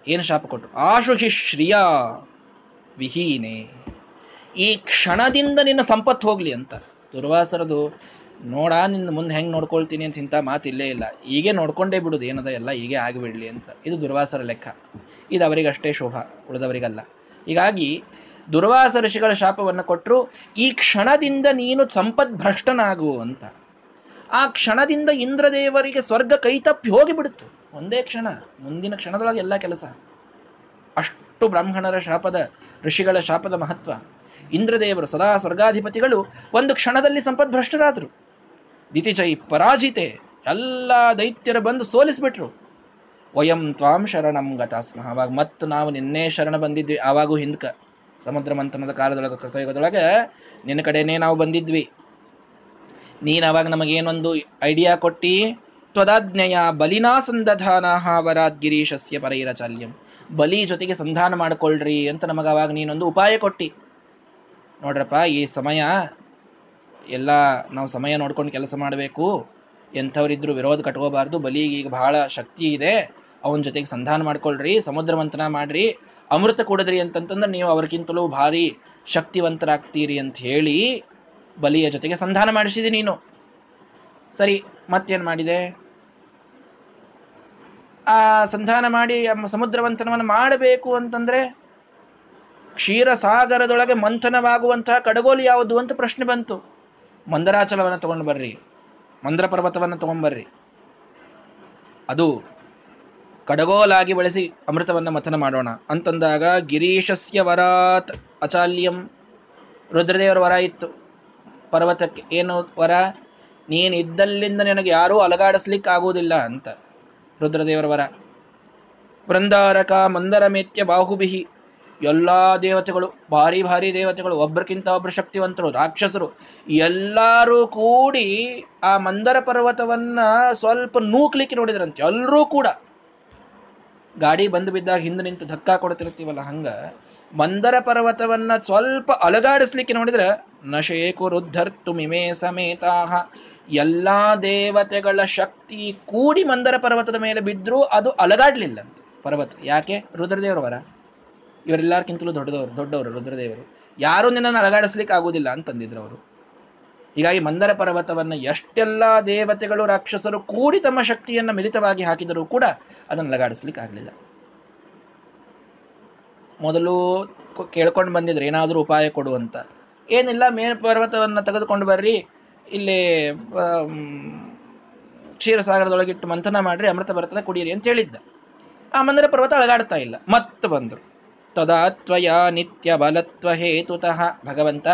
ಏನು ಶಾಪ ಕೊಟ್ಟು ಆಶುಹಿ ಶ್ರಿಯ ವಿಹೀನೆ. ಈ ಕ್ಷಣದಿಂದ ನಿನ್ನ ಸಂಪತ್ತು ಹೋಗ್ಲಿ ಅಂತ. ದುರ್ವಾಸರದು, ನೋಡ, ನಿನ್ನ ಮುಂದೆ ಹೆಂಗೆ ನೋಡ್ಕೊಳ್ತೀನಿ ಅಂತ ಇಂಥ ಇಲ್ಲೇ ಇಲ್ಲ. ಹೀಗೆ ನೋಡ್ಕೊಂಡೇ ಬಿಡುದು ಏನದ ಎಲ್ಲ ಹೀಗೆ ಆಗಿಬಿಡಲಿ ಅಂತ. ಇದು ದುರ್ವಾಸರ ಲೆಕ್ಕ. ಇದು ಅವರಿಗಷ್ಟೇ ಶೋಭ, ಉಳಿದವರಿಗಲ್ಲ. ಹೀಗಾಗಿ ದುರ್ವಾಸ ಋಷಿಗಳ ಶಾಪವನ್ನು ಕೊಟ್ಟರು ಈ ಕ್ಷಣದಿಂದ ನೀನು ಸಂಪತ್ ಭ್ರಷ್ಟನಾಗು ಅಂತ. ಆ ಕ್ಷಣದಿಂದ ಇಂದ್ರದೇವರಿಗೆ ಸ್ವರ್ಗ ಕೈತಪ್ಪಿ ಹೋಗಿಬಿಡುತ್ತು. ಒಂದೇ ಕ್ಷಣ, ಮುಂದಿನ ಕ್ಷಣದೊಳಗೆ ಎಲ್ಲ ಕೆಲಸ. ಅಷ್ಟು ಬ್ರಾಹ್ಮಣರ ಶಾಪದ, ಋಷಿಗಳ ಶಾಪದ ಮಹತ್ವ. ಇಂದ್ರದೇವರು ಸದಾ ಸ್ವರ್ಗಾಧಿಪತಿಗಳು, ಒಂದು ಕ್ಷಣದಲ್ಲಿ ಸಂಪದ್ಭ್ರಷ್ಟರಾದರು. ದಿತಿಜೈ ಪರಾಜಿತೆ, ಎಲ್ಲ ದೈತ್ಯರು ಬಂದು ಸೋಲಿಸ್ಬಿಟ್ರು. ವಯಂ ತ್ವಾಂ ಶರಣಂ ಗತಾಸ್ಮ ಅವಾಗ ಮತ್ತು ನಾವು ನಿನ್ನೆ ಶರಣ ಬಂದಿದ್ವಿ, ಆವಾಗೂ ಹಿಂದ್ಕ. ಸಮುದ್ರ ಮಂಥನದ ಕಾಲದೊಳಗೆ, ಕೃತಯುಗದೊಳಗೆ ನಿನ್ನ ಕಡೆನೇ ನಾವು ಬಂದಿದ್ವಿ. ನೀನು ಅವಾಗ ನಮಗೇನೊಂದು ಐಡಿಯಾ ಕೊಟ್ಟಿ, ತ್ವದಾಜ್ಞೆಯ ಬಲಿನಾ ಸಂಧಾನ ವರಾದ್ ಗಿರೀಶಸ್ಯ ಪರೈರಚಾಲ್ಯಂ. ಬಲಿ ಜೊತೆಗೆ ಸಂಧಾನ ಮಾಡಿಕೊಳ್ಳ್ರಿ ಅಂತ ನಮಗೆ ಅವಾಗ ನೀನೊಂದು ಉಪಾಯ ಕೊಟ್ಟಿ. ನೋಡ್ರಪ್ಪ, ಈ ಸಮಯ, ಎಲ್ಲ ನಾವು ಸಮಯ ನೋಡ್ಕೊಂಡು ಕೆಲಸ ಮಾಡಬೇಕು. ಎಂಥವ್ರಿದ್ರು ವಿರೋಧ ಕಟ್ಕೋಬಾರ್ದು. ಬಲಿಗೆ ಈಗ ಬಹಳ ಶಕ್ತಿ ಇದೆ. ಅವನ ಜೊತೆಗೆ ಸಂಧಾನ ಮಾಡ್ಕೊಳ್ರಿ, ಸಮುದ್ರ ಮಂಥನ ಮಾಡ್ರಿ, ಅಮೃತ ಕೊಡದ್ರಿ ಅಂತಂತಂದ್ರೆ ನೀವು ಅವ್ರಿಗಿಂತಲೂ ಭಾರಿ ಶಕ್ತಿವಂತರಾಗ್ತೀರಿ ಅಂತ ಹೇಳಿ ಬಲಿಯ ಜೊತೆಗೆ ಸಂಧಾನ ಮಾಡಿಸಿದೆ ನೀನು. ಸರಿ, ಮತ್ತೇನ್ ಮಾಡಿದೆ? ಆ ಸಂಧಾನ ಮಾಡಿ ಸಮುದ್ರ ಮಂಥನವನ್ನು ಮಾಡಬೇಕು ಅಂತಂದ್ರೆ ಕ್ಷೀರಸಾಗರದೊಳಗೆ ಮಂಥನವಾಗುವಂತಹ ಕಡಗೋಲು ಯಾವುದು ಅಂತ ಪ್ರಶ್ನೆ ಬಂತು. ಮಂದರಾಚಲವನ್ನು ತಗೊಂಡು ಬರ್ರಿ. ಮಂದ್ರ ಪರ್ವತವನ್ನು ತಗೊಂಡ್ಬರ್ರಿ ಅದು ಕಡಗೋಲಾಗಿ ಬಳಸಿ ಅಮೃತವನ್ನು ಮಥನ ಮಾಡೋಣ. ಅಂತಂದಾಗ ಗಿರೀಶಸ್ಯ ವರಾತ್ ಅಚಾಲ್ಯಂ ರುದ್ರದೇವರ ವರ ಇತ್ತು. ಪರ್ವತಕ್ಕೆ ಏನು ವರ? ನೀನು ಇದ್ದಲ್ಲಿಂದ ನಿನಗೆ ಯಾರೂ ಅಲಗಾಡಿಸ್ಲಿಕ್ಕೆ ಆಗುವುದಿಲ್ಲ ಅಂತ. ರುದ್ರದೇವರ ವರ. ಬೃಂದಾರಕ ಮಂದರ ಮೇತ್ಯ ಬಾಹುಬಿಹಿ ಎಲ್ಲ ದೇವತೆಗಳು, ಭಾರಿ ಭಾರಿ ದೇವತೆಗಳು ಒಬ್ಬರಿಗಿಂತ ಒಬ್ಬರು ಶಕ್ತಿವಂತರು, ರಾಕ್ಷಸರು, ಎಲ್ಲರೂ ಕೂಡಿ ಆ ಮಂದರ ಪರ್ವತವನ್ನ ಸ್ವಲ್ಪ ನೂಕ್ಲಿಕ್ಕೆ ನೋಡಿದ್ರಂತೆ. ಎಲ್ಲರೂ ಕೂಡ. ಗಾಡಿ ಬಂದು ಬಿದ್ದಾಗ ಹಿಂದೆ ನಿಂತು ಧಕ್ಕಾ ಕೊಡ್ತಿರ್ತೀವಲ್ಲ ಹಂಗ. ಮಂದರ ಪರ್ವತವನ್ನ ಸ್ವಲ್ಪ ಅಲಗಾಡಿಸ್ಲಿಕ್ಕೆ ನೋಡಿದ್ರೆ, ನಶೇಕು ರುದ್ಧರ್ ಮಿಮೇ ಸಮೇತಾಹ. ಎಲ್ಲಾ ದೇವತೆಗಳ ಶಕ್ತಿ ಕೂಡಿ ಮಂದರ ಪರ್ವತದ ಮೇಲೆ ಬಿದ್ದರೂ ಅದು ಅಲಗಾಡ್ಲಿಲ್ಲ. ಅಂತ ಪರ್ವತ ಯಾಕೆ? ರುದ್ರದೇವರ ವರ ಇವರೆಲ್ಲರಿಗಿಂತಲೂ ದೊಡ್ಡದವರು, ದೊಡ್ಡವರು ರುದ್ರದೇವರು. ಯಾರು ನಿನ್ನನ್ನು ಅಲಗಾಡಿಸ್ಲಿಕ್ಕೆ ಆಗುವುದಿಲ್ಲ ಅಂತಂದಿದ್ರು ಅವರು. ಹೀಗಾಗಿ ಮಂದರ ಪರ್ವತವನ್ನು ಎಷ್ಟೆಲ್ಲ ದೇವತೆಗಳು, ರಾಕ್ಷಸರು ಕೂಡಿ ತಮ್ಮ ಶಕ್ತಿಯನ್ನು ಮಿಲಿತವಾಗಿ ಹಾಕಿದರೂ ಕೂಡ ಅದನ್ನು ಅಲಗಾಡಿಸ್ಲಿಕ್ಕೆ ಆಗಲಿಲ್ಲ. ಮೊದಲು ಕೇಳ್ಕೊಂಡು ಬಂದಿದ್ರು, ಏನಾದರೂ ಉಪಾಯ ಕೊಡುವಂತ ಏನಿಲ್ಲ ಮೇನ್ ಪರ್ವತವನ್ನು ತೆಗೆದುಕೊಂಡು ಬರ್ರಿ, ಇಲ್ಲಿ ಕ್ಷೀರಸಾಗರದೊಳಗಿಟ್ಟು ಮಂಥನ ಮಾಡ್ರಿ, ಅಮೃತ ಬರ್ತದೆ ಕುಡಿಯಿರಿ ಅಂತ ಹೇಳಿದ್ದ. ಆ ಮಂದಿರ ಪರ್ವತ ಅಳಗಾಡ್ತಾ ಇಲ್ಲ ಮತ್ತೆ ಬಂದರು. ತದಾತ್ವಯ ನಿತ್ಯ ಬಲತ್ವ ಹೇತುತಃ. ಭಗವಂತ,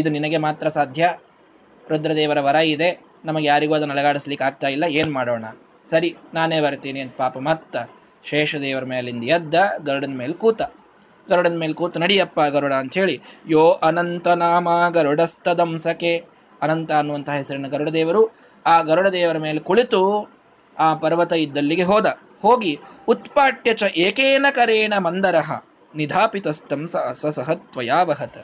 ಇದು ನಿನಗೆ ಮಾತ್ರ ಸಾಧ್ಯ. ರುದ್ರದೇವರ ವರ ಇದೆ, ನಮಗೆ ಯಾರಿಗೂ ಅದನ್ನು ಅಲಗಾಡಿಸ್ಲಿಕ್ಕೆ ಆಗ್ತಾ ಇಲ್ಲ, ಏನು ಮಾಡೋಣ? ಸರಿ, ನಾನೇ ಬರ್ತೀನಿ ಅಂತ ಪಾಪ ಮತ್ತ ಶೇಷದೇವರ ಮೇಲಿಂದ ಎದ್ದ, ಗರ್ಡನ್ ಮೇಲೆ ಕೂತ. ಗರುಡನ ಮೇಲೆ ಕೂತು, ನಡಿಯಪ್ಪ ಗರುಡ ಅಂತ ಹೇಳಿ ಯೋ ಅನಂತ ನಾಮ ಗರುಡಸ್ತದಂಸಕೆ ಅನಂತ ಅನ್ನುವಂತಹ ಹೆಸರಿನ ಗರುಡದೇವರು ಆ ಗರುಡದೇವರ ಮೇಲೆ ಕುಳಿತು ಆ ಪರ್ವತ ಇದ್ದಲ್ಲಿಗೆ ಹೋದ. ಹೋಗಿ, ಉತ್ಪಾಟ್ಯ ಚ ಏಕೇನ ಕರೇಣ ಮಂದರಹ ನಿಧಾಪಿತಸ್ತಂ ಸಸಹತ್ವಯಾವಹತ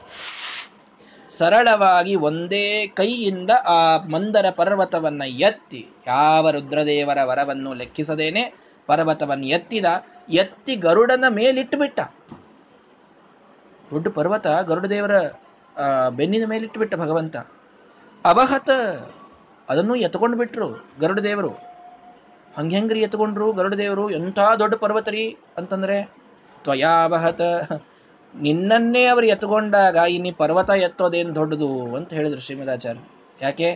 ಸರಳವಾಗಿ ಒಂದೇ ಕೈಯಿಂದ ಆ ಮಂದರ ಪರ್ವತವನ್ನ ಎತ್ತಿ, ಯಾವ ರುದ್ರದೇವರ ವರವನ್ನು ಲೆಕ್ಕಿಸದೇನೆ, ಪರ್ವತವನ್ನು ಎತ್ತಿದ, ಎತ್ತಿ ಗರುಡನ ಮೇಲಿಟ್ಟು ಬಿಟ್ಟ ದೊಡ್ಡ ಪರ್ವತ ಗರುಡದೇವರ ಬೆನ್ನಿನ ಮೇಲೆ ಇಟ್ಟುಬಿಟ್ಟ ಭಗವಂತ. ಅವಹತ ಅದನ್ನು ಎತ್ಕೊಂಡು ಬಿಟ್ರು ಗರುಡದೇವರು ಹಂಗ್ರಿ ಎತ್ಕೊಂಡ್ರು ಗರುಡದೇವರು? ಎಂಥ ದೊಡ್ಡ ಪರ್ವತರಿ ಅಂತಂದ್ರೆ ತ್ವಯಾವಹತ ನಿನ್ನನ್ನೇ ಅವರು ಎತ್ಕೊಂಡಾಗ ಇನ್ನಿ ಪರ್ವತ ಎತ್ತೋದೇನು ದೊಡ್ಡದು ಅಂತ ಹೇಳಿದ್ರು ಶ್ರೀಮದಾಚಾರ್ಯ. ಯಾಕೆ?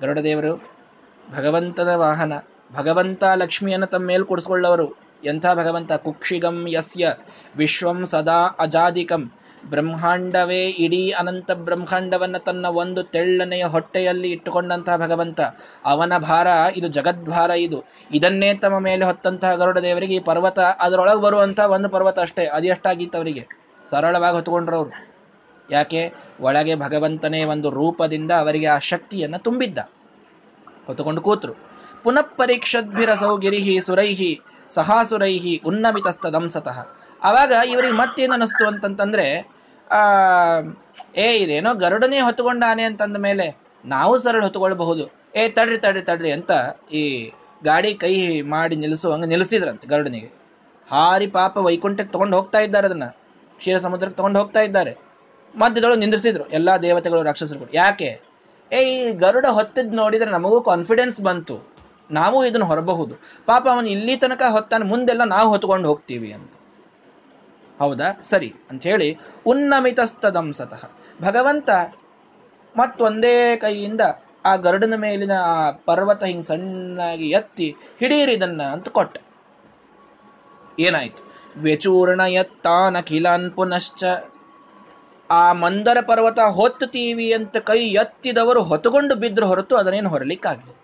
ಗರುಡದೇವರು ಭಗವಂತನ ವಾಹನ, ಭಗವಂತ ಲಕ್ಷ್ಮಿಯನ್ನು ತಮ್ಮ ಮೇಲೆ ಕೊಡಿಸ್ಕೊಳ್ಳವರು ಎಂಥ ಭಗವಂತ? ಕುಕ್ಷಿಗಂ ಯಸ್ಯ. ವಿಶ್ವಂ ಸದಾ ಅಜಾದಿಕಂ. ಬ್ರಹ್ಮಾಂಡವೇ ಇಡೀ ಅನಂತ ಬ್ರಹ್ಮಾಂಡವನ್ನು ತನ್ನ ಒಂದು ತೆಳ್ಳನೆಯ ಹೊಟ್ಟೆಯಲ್ಲಿ ಇಟ್ಟುಕೊಂಡಂತಹ ಭಗವಂತ. ಅವನ ಭಾರ ಇದು ಜಗದ್ಭಾರ ಇದು. ಇದನ್ನೇ ತಮ್ಮ ಮೇಲೆ ಹೊತ್ತಂತಹ ಗರುಡ ದೇವರಿಗೆ ಈ ಪರ್ವತ, ಅದರೊಳಗೆ ಬರುವಂತಹ ಒಂದು ಪರ್ವತ ಅಷ್ಟೇ. ಅದೆಷ್ಟಾಗಿತ್ತು ಅವರಿಗೆ? ಸರಳವಾಗಿ ಹೊತ್ಕೊಂಡ್ರವ್ರು ಯಾಕೆ? ಒಳಗೆ ಭಗವಂತನೇ ಒಂದು ರೂಪದಿಂದ ಅವರಿಗೆ ಆ ಶಕ್ತಿಯನ್ನು ತುಂಬಿದ್ದ. ಹೊತ್ತುಕೊಂಡು ಕೂತರು. ಪುನಃ ಪರೀಕ್ಷದ್ಭಿರಸೌ ಗಿರಿಹಿ ಸುರೈಹಿ. ಸಹಾಸುರೈಹಿ ಉನ್ನಮಿತಸ್ತದಂಸತಃ ಆವಾಗ ಇವರಿಗೆ ಮತ್ತೇನು ಅಂತಂತಂದ್ರೆ, ಆ, ಏ, ಇದೇನೋ ಗರುಡನೇ ಹೊತ್ತುಕೊಂಡಾನೆ ಅಂತಂದ ಮೇಲೆ ನಾವು ಸರಳ ಹೊತ್ತುಕೊಳ್ಬಹುದು. ಏ, ತಡ್ರಿ ತಡ್ರಿ ತಡ್ರಿ ಅಂತ ಈ ಗಾಡಿ ಕೈ ಮಾಡಿ ನಿಲ್ಲಿಸುವಂಗೆ ನಿಲ್ಲಿಸಿದ್ರಂತೆ ಗರುಡನಿಗೆ. ಹಾರಿ ಪಾಪ ವೈಕುಂಠಕ್ಕೆ ತಗೊಂಡು ಹೋಗ್ತಾ ಇದ್ದಾರೆ ಅದನ್ನ. ಕ್ಷೀರ ಸಮುದ್ರಕ್ಕೆ ತಗೊಂಡು ಹೋಗ್ತಾ ಇದ್ದಾರೆ. ಮಧ್ಯದೊಳಗೆ ನಿಂದ್ರಿಸಿದ್ರು ಎಲ್ಲಾ ದೇವತೆಗಳು, ರಾಕ್ಷಸರು ಯಾಕೆ? ಏ, ಈ ಗರುಡ ಹೊತ್ತಿದ್ ನೋಡಿದ್ರೆ ನಮಗೂ ಕಾನ್ಫಿಡೆನ್ಸ್ ಬಂತು. ನಾವು ಇದನ್ನು ಹೊರಬಹುದು. ಪಾಪ ಅವನು ಇಲ್ಲಿ ತನಕ ಹೊತ್ತಾನೆ, ಮುಂದೆಲ್ಲ ನಾವು ಹೊತ್ಕೊಂಡು ಹೋಗ್ತೀವಿ ಅಂತ. ಹೌದಾ? ಸರಿ. ಅಂತ ಹೇಳಿ ಉನ್ನಮಿತಸ್ತದಂಸತಃ ಭಗವಂತ ಮತ್ತೊಂದೇ ಕೈಯಿಂದ ಆ ಗರುಡನ ಮೇಲಿನ ಆ ಪರ್ವತ ಹಿಂಗ್ ಸಣ್ಣಾಗಿ ಎತ್ತಿ ಹಿಡೀರಿದನ್ನ ಅಂತ ಕೊಟ್ಟ. ಏನಾಯ್ತು? ವ್ಯಚೂರ್ಣ ಎತ್ತಾನ ಖಿಲಾನ್ ಪುನಶ್ಚ. ಆ ಮಂದರ ಪರ್ವತ ಹೊತ್ತುತ್ತೀವಿ ಅಂತ ಕೈ ಎತ್ತಿದವರು ಹೊತ್ತುಕೊಂಡು ಬಿದ್ದರು ಹೊರತು ಅದನ್ನೇನು ಹೊರಲಿಕ್ಕಾಗಲಿ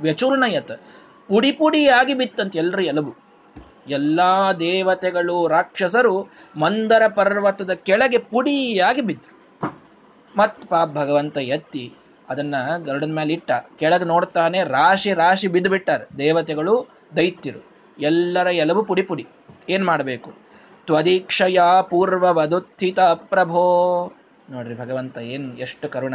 ವ್ಯಚೂರ್ಣಯತ್ ಪುಡಿ ಪುಡಿಯಾಗಿ ಬಿತ್ತಂತೆ ಎಲ್ಲರ ಎಲುಬು. ಎಲ್ಲ ದೇವತೆಗಳು, ರಾಕ್ಷಸರು ಮಂದರ ಪರ್ವತದ ಕೆಳಗೆ ಪುಡಿಯಾಗಿ ಬಿದ್ದರು ಮತ್ ಪಾಪ ಭಗವಂತ ಎತ್ತಿ ಅದನ್ನ ಗರುಡನ ಮೇಲೆ ಇಟ್ಟ. ಕೆಳಗೆ ನೋಡ್ತಾನೆ ರಾಶಿ ರಾಶಿ ಬಿದ್ದು ಬಿಟ್ಟಾರೆ ದೇವತೆಗಳು, ದೈತ್ಯರು. ಎಲ್ಲರ ಎಲುಬು ಪುಡಿ ಪುಡಿ. ಏನ್ ಮಾಡಬೇಕು? ತ್ವದೀಕ್ಷಯ ಪೂರ್ವವದುತ್ಥಿತ ಪ್ರಭೋ. ನೋಡ್ರಿ ಭಗವಂತ ಏನ್ ಎಷ್ಟು ಕರುಣ.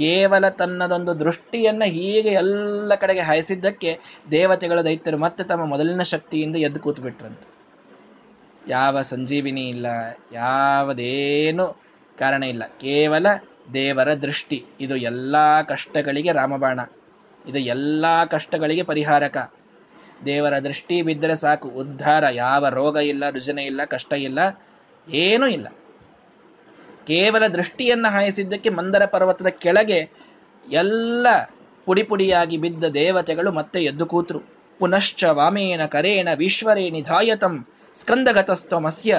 ಕೇವಲ ತನ್ನದೊಂದು ದೃಷ್ಟಿಯನ್ನು ಹೀಗೆ ಎಲ್ಲ ಕಡೆಗೆ ಹಾಯಿಸಿದ್ದಕ್ಕೆ ದೇವತೆಗಳ, ದೈತ್ಯರು ಮತ್ತೆ ತಮ್ಮ ಮೊದಲಿನ ಶಕ್ತಿಯಿಂದ ಎದ್ದು ಕೂತು ಬಿಟ್ರಂತೆ ಯಾವ ಸಂಜೀವಿನಿ ಇಲ್ಲ, ಯಾವುದೇನು ಕಾರಣ ಇಲ್ಲ. ಕೇವಲ ದೇವರ ದೃಷ್ಟಿ. ಇದು ಎಲ್ಲ ಕಷ್ಟಗಳಿಗೆ ರಾಮಬಾಣ. ಇದು ಎಲ್ಲ ಕಷ್ಟಗಳಿಗೆ ಪರಿಹಾರಕ. ದೇವರ ದೃಷ್ಟಿ ಬಿದ್ದರೆ ಸಾಕು. ಉದ್ಧಾರ. ಯಾವ ರೋಗ ಇಲ್ಲ, ರುಜನೆ ಇಲ್ಲ, ಕಷ್ಟ ಇಲ್ಲ, ಏನೂ ಇಲ್ಲ. ಕೇವಲ ದೃಷ್ಟಿಯನ್ನು ಹಾಯಿಸಿದ್ದಕ್ಕೆ ಮಂದರ ಪರ್ವತದ ಕೆಳಗೆ ಎಲ್ಲ ಪುಡಿ ಪುಡಿಯಾಗಿ ಬಿದ್ದ ದೇವತೆಗಳು ಮತ್ತೆ ಎದ್ದು ಕೂತರು. ಪುನಶ್ಚ ವಾಮೇನ ಕರೇಣ ವಿಶ್ವರೇ ನಿಧಾಯತಂ ಸ್ಕಂದಗತಸ್ತ್ವಮಸ್ಯ.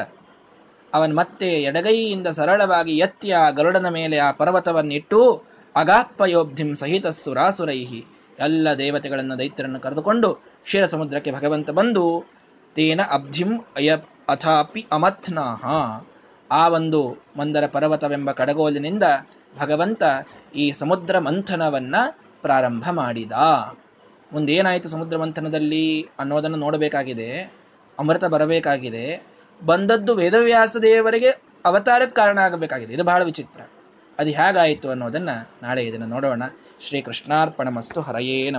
ಅವನ್ ಮತ್ತೆ ಎಡಗೈಯಿಂದ ಸರಳವಾಗಿ ಎತ್ತಿ ಆ ಗರುಡನ ಮೇಲೆ ಆ ಪರ್ವತವನ್ನಿಟ್ಟು ಅಗಾಪ್ಪಯೋಬ್ಧಿಂ ಸಹಿತ ಸುರಾಸುರೈಹಿ ಎಲ್ಲ ದೇವತೆಗಳನ್ನು ದೈತ್ಯರನ್ನು ಕರೆದುಕೊಂಡು ಕ್ಷೀರ ಸಮುದ್ರಕ್ಕೆ ಭಗವಂತ ಬಂದು, ತೇನ ಅಬ್ಧಿಂ ಅಯ ಅಥಾಪಿ ಅಮಥ್ನಾಹ ಆ ಒಂದು ಮಂದರ ಪರ್ವತವೆಂಬ ಕಡಗೋಲಿನಿಂದ ಭಗವಂತ ಈ ಸಮುದ್ರ ಮಂಥನವನ್ನ ಪ್ರಾರಂಭ ಮಾಡಿದ. ಮುಂದೇನಾಯಿತು ಸಮುದ್ರ ಮಂಥನದಲ್ಲಿ ಅನ್ನೋದನ್ನು ನೋಡಬೇಕಾಗಿದೆ, ಅಮೃತ ಬರಬೇಕಾಗಿದೆ, ಬಂದದ್ದು ವೇದವ್ಯಾಸ ದೇವರಿಗೆ ಅವತಾರಕ್ಕೆ ಕಾರಣ ಆಗಬೇಕಾಗಿದೆ. ಇದು ಬಹಳ ವಿಚಿತ್ರ. ಅದು ಹೇಗಾಯಿತು ಅನ್ನೋದನ್ನ ನಾಳೆ ಇದನ್ನು ನೋಡೋಣ. ಶ್ರೀ ಕೃಷ್ಣಾರ್ಪಣ ಮಸ್ತು ಹರಯೇ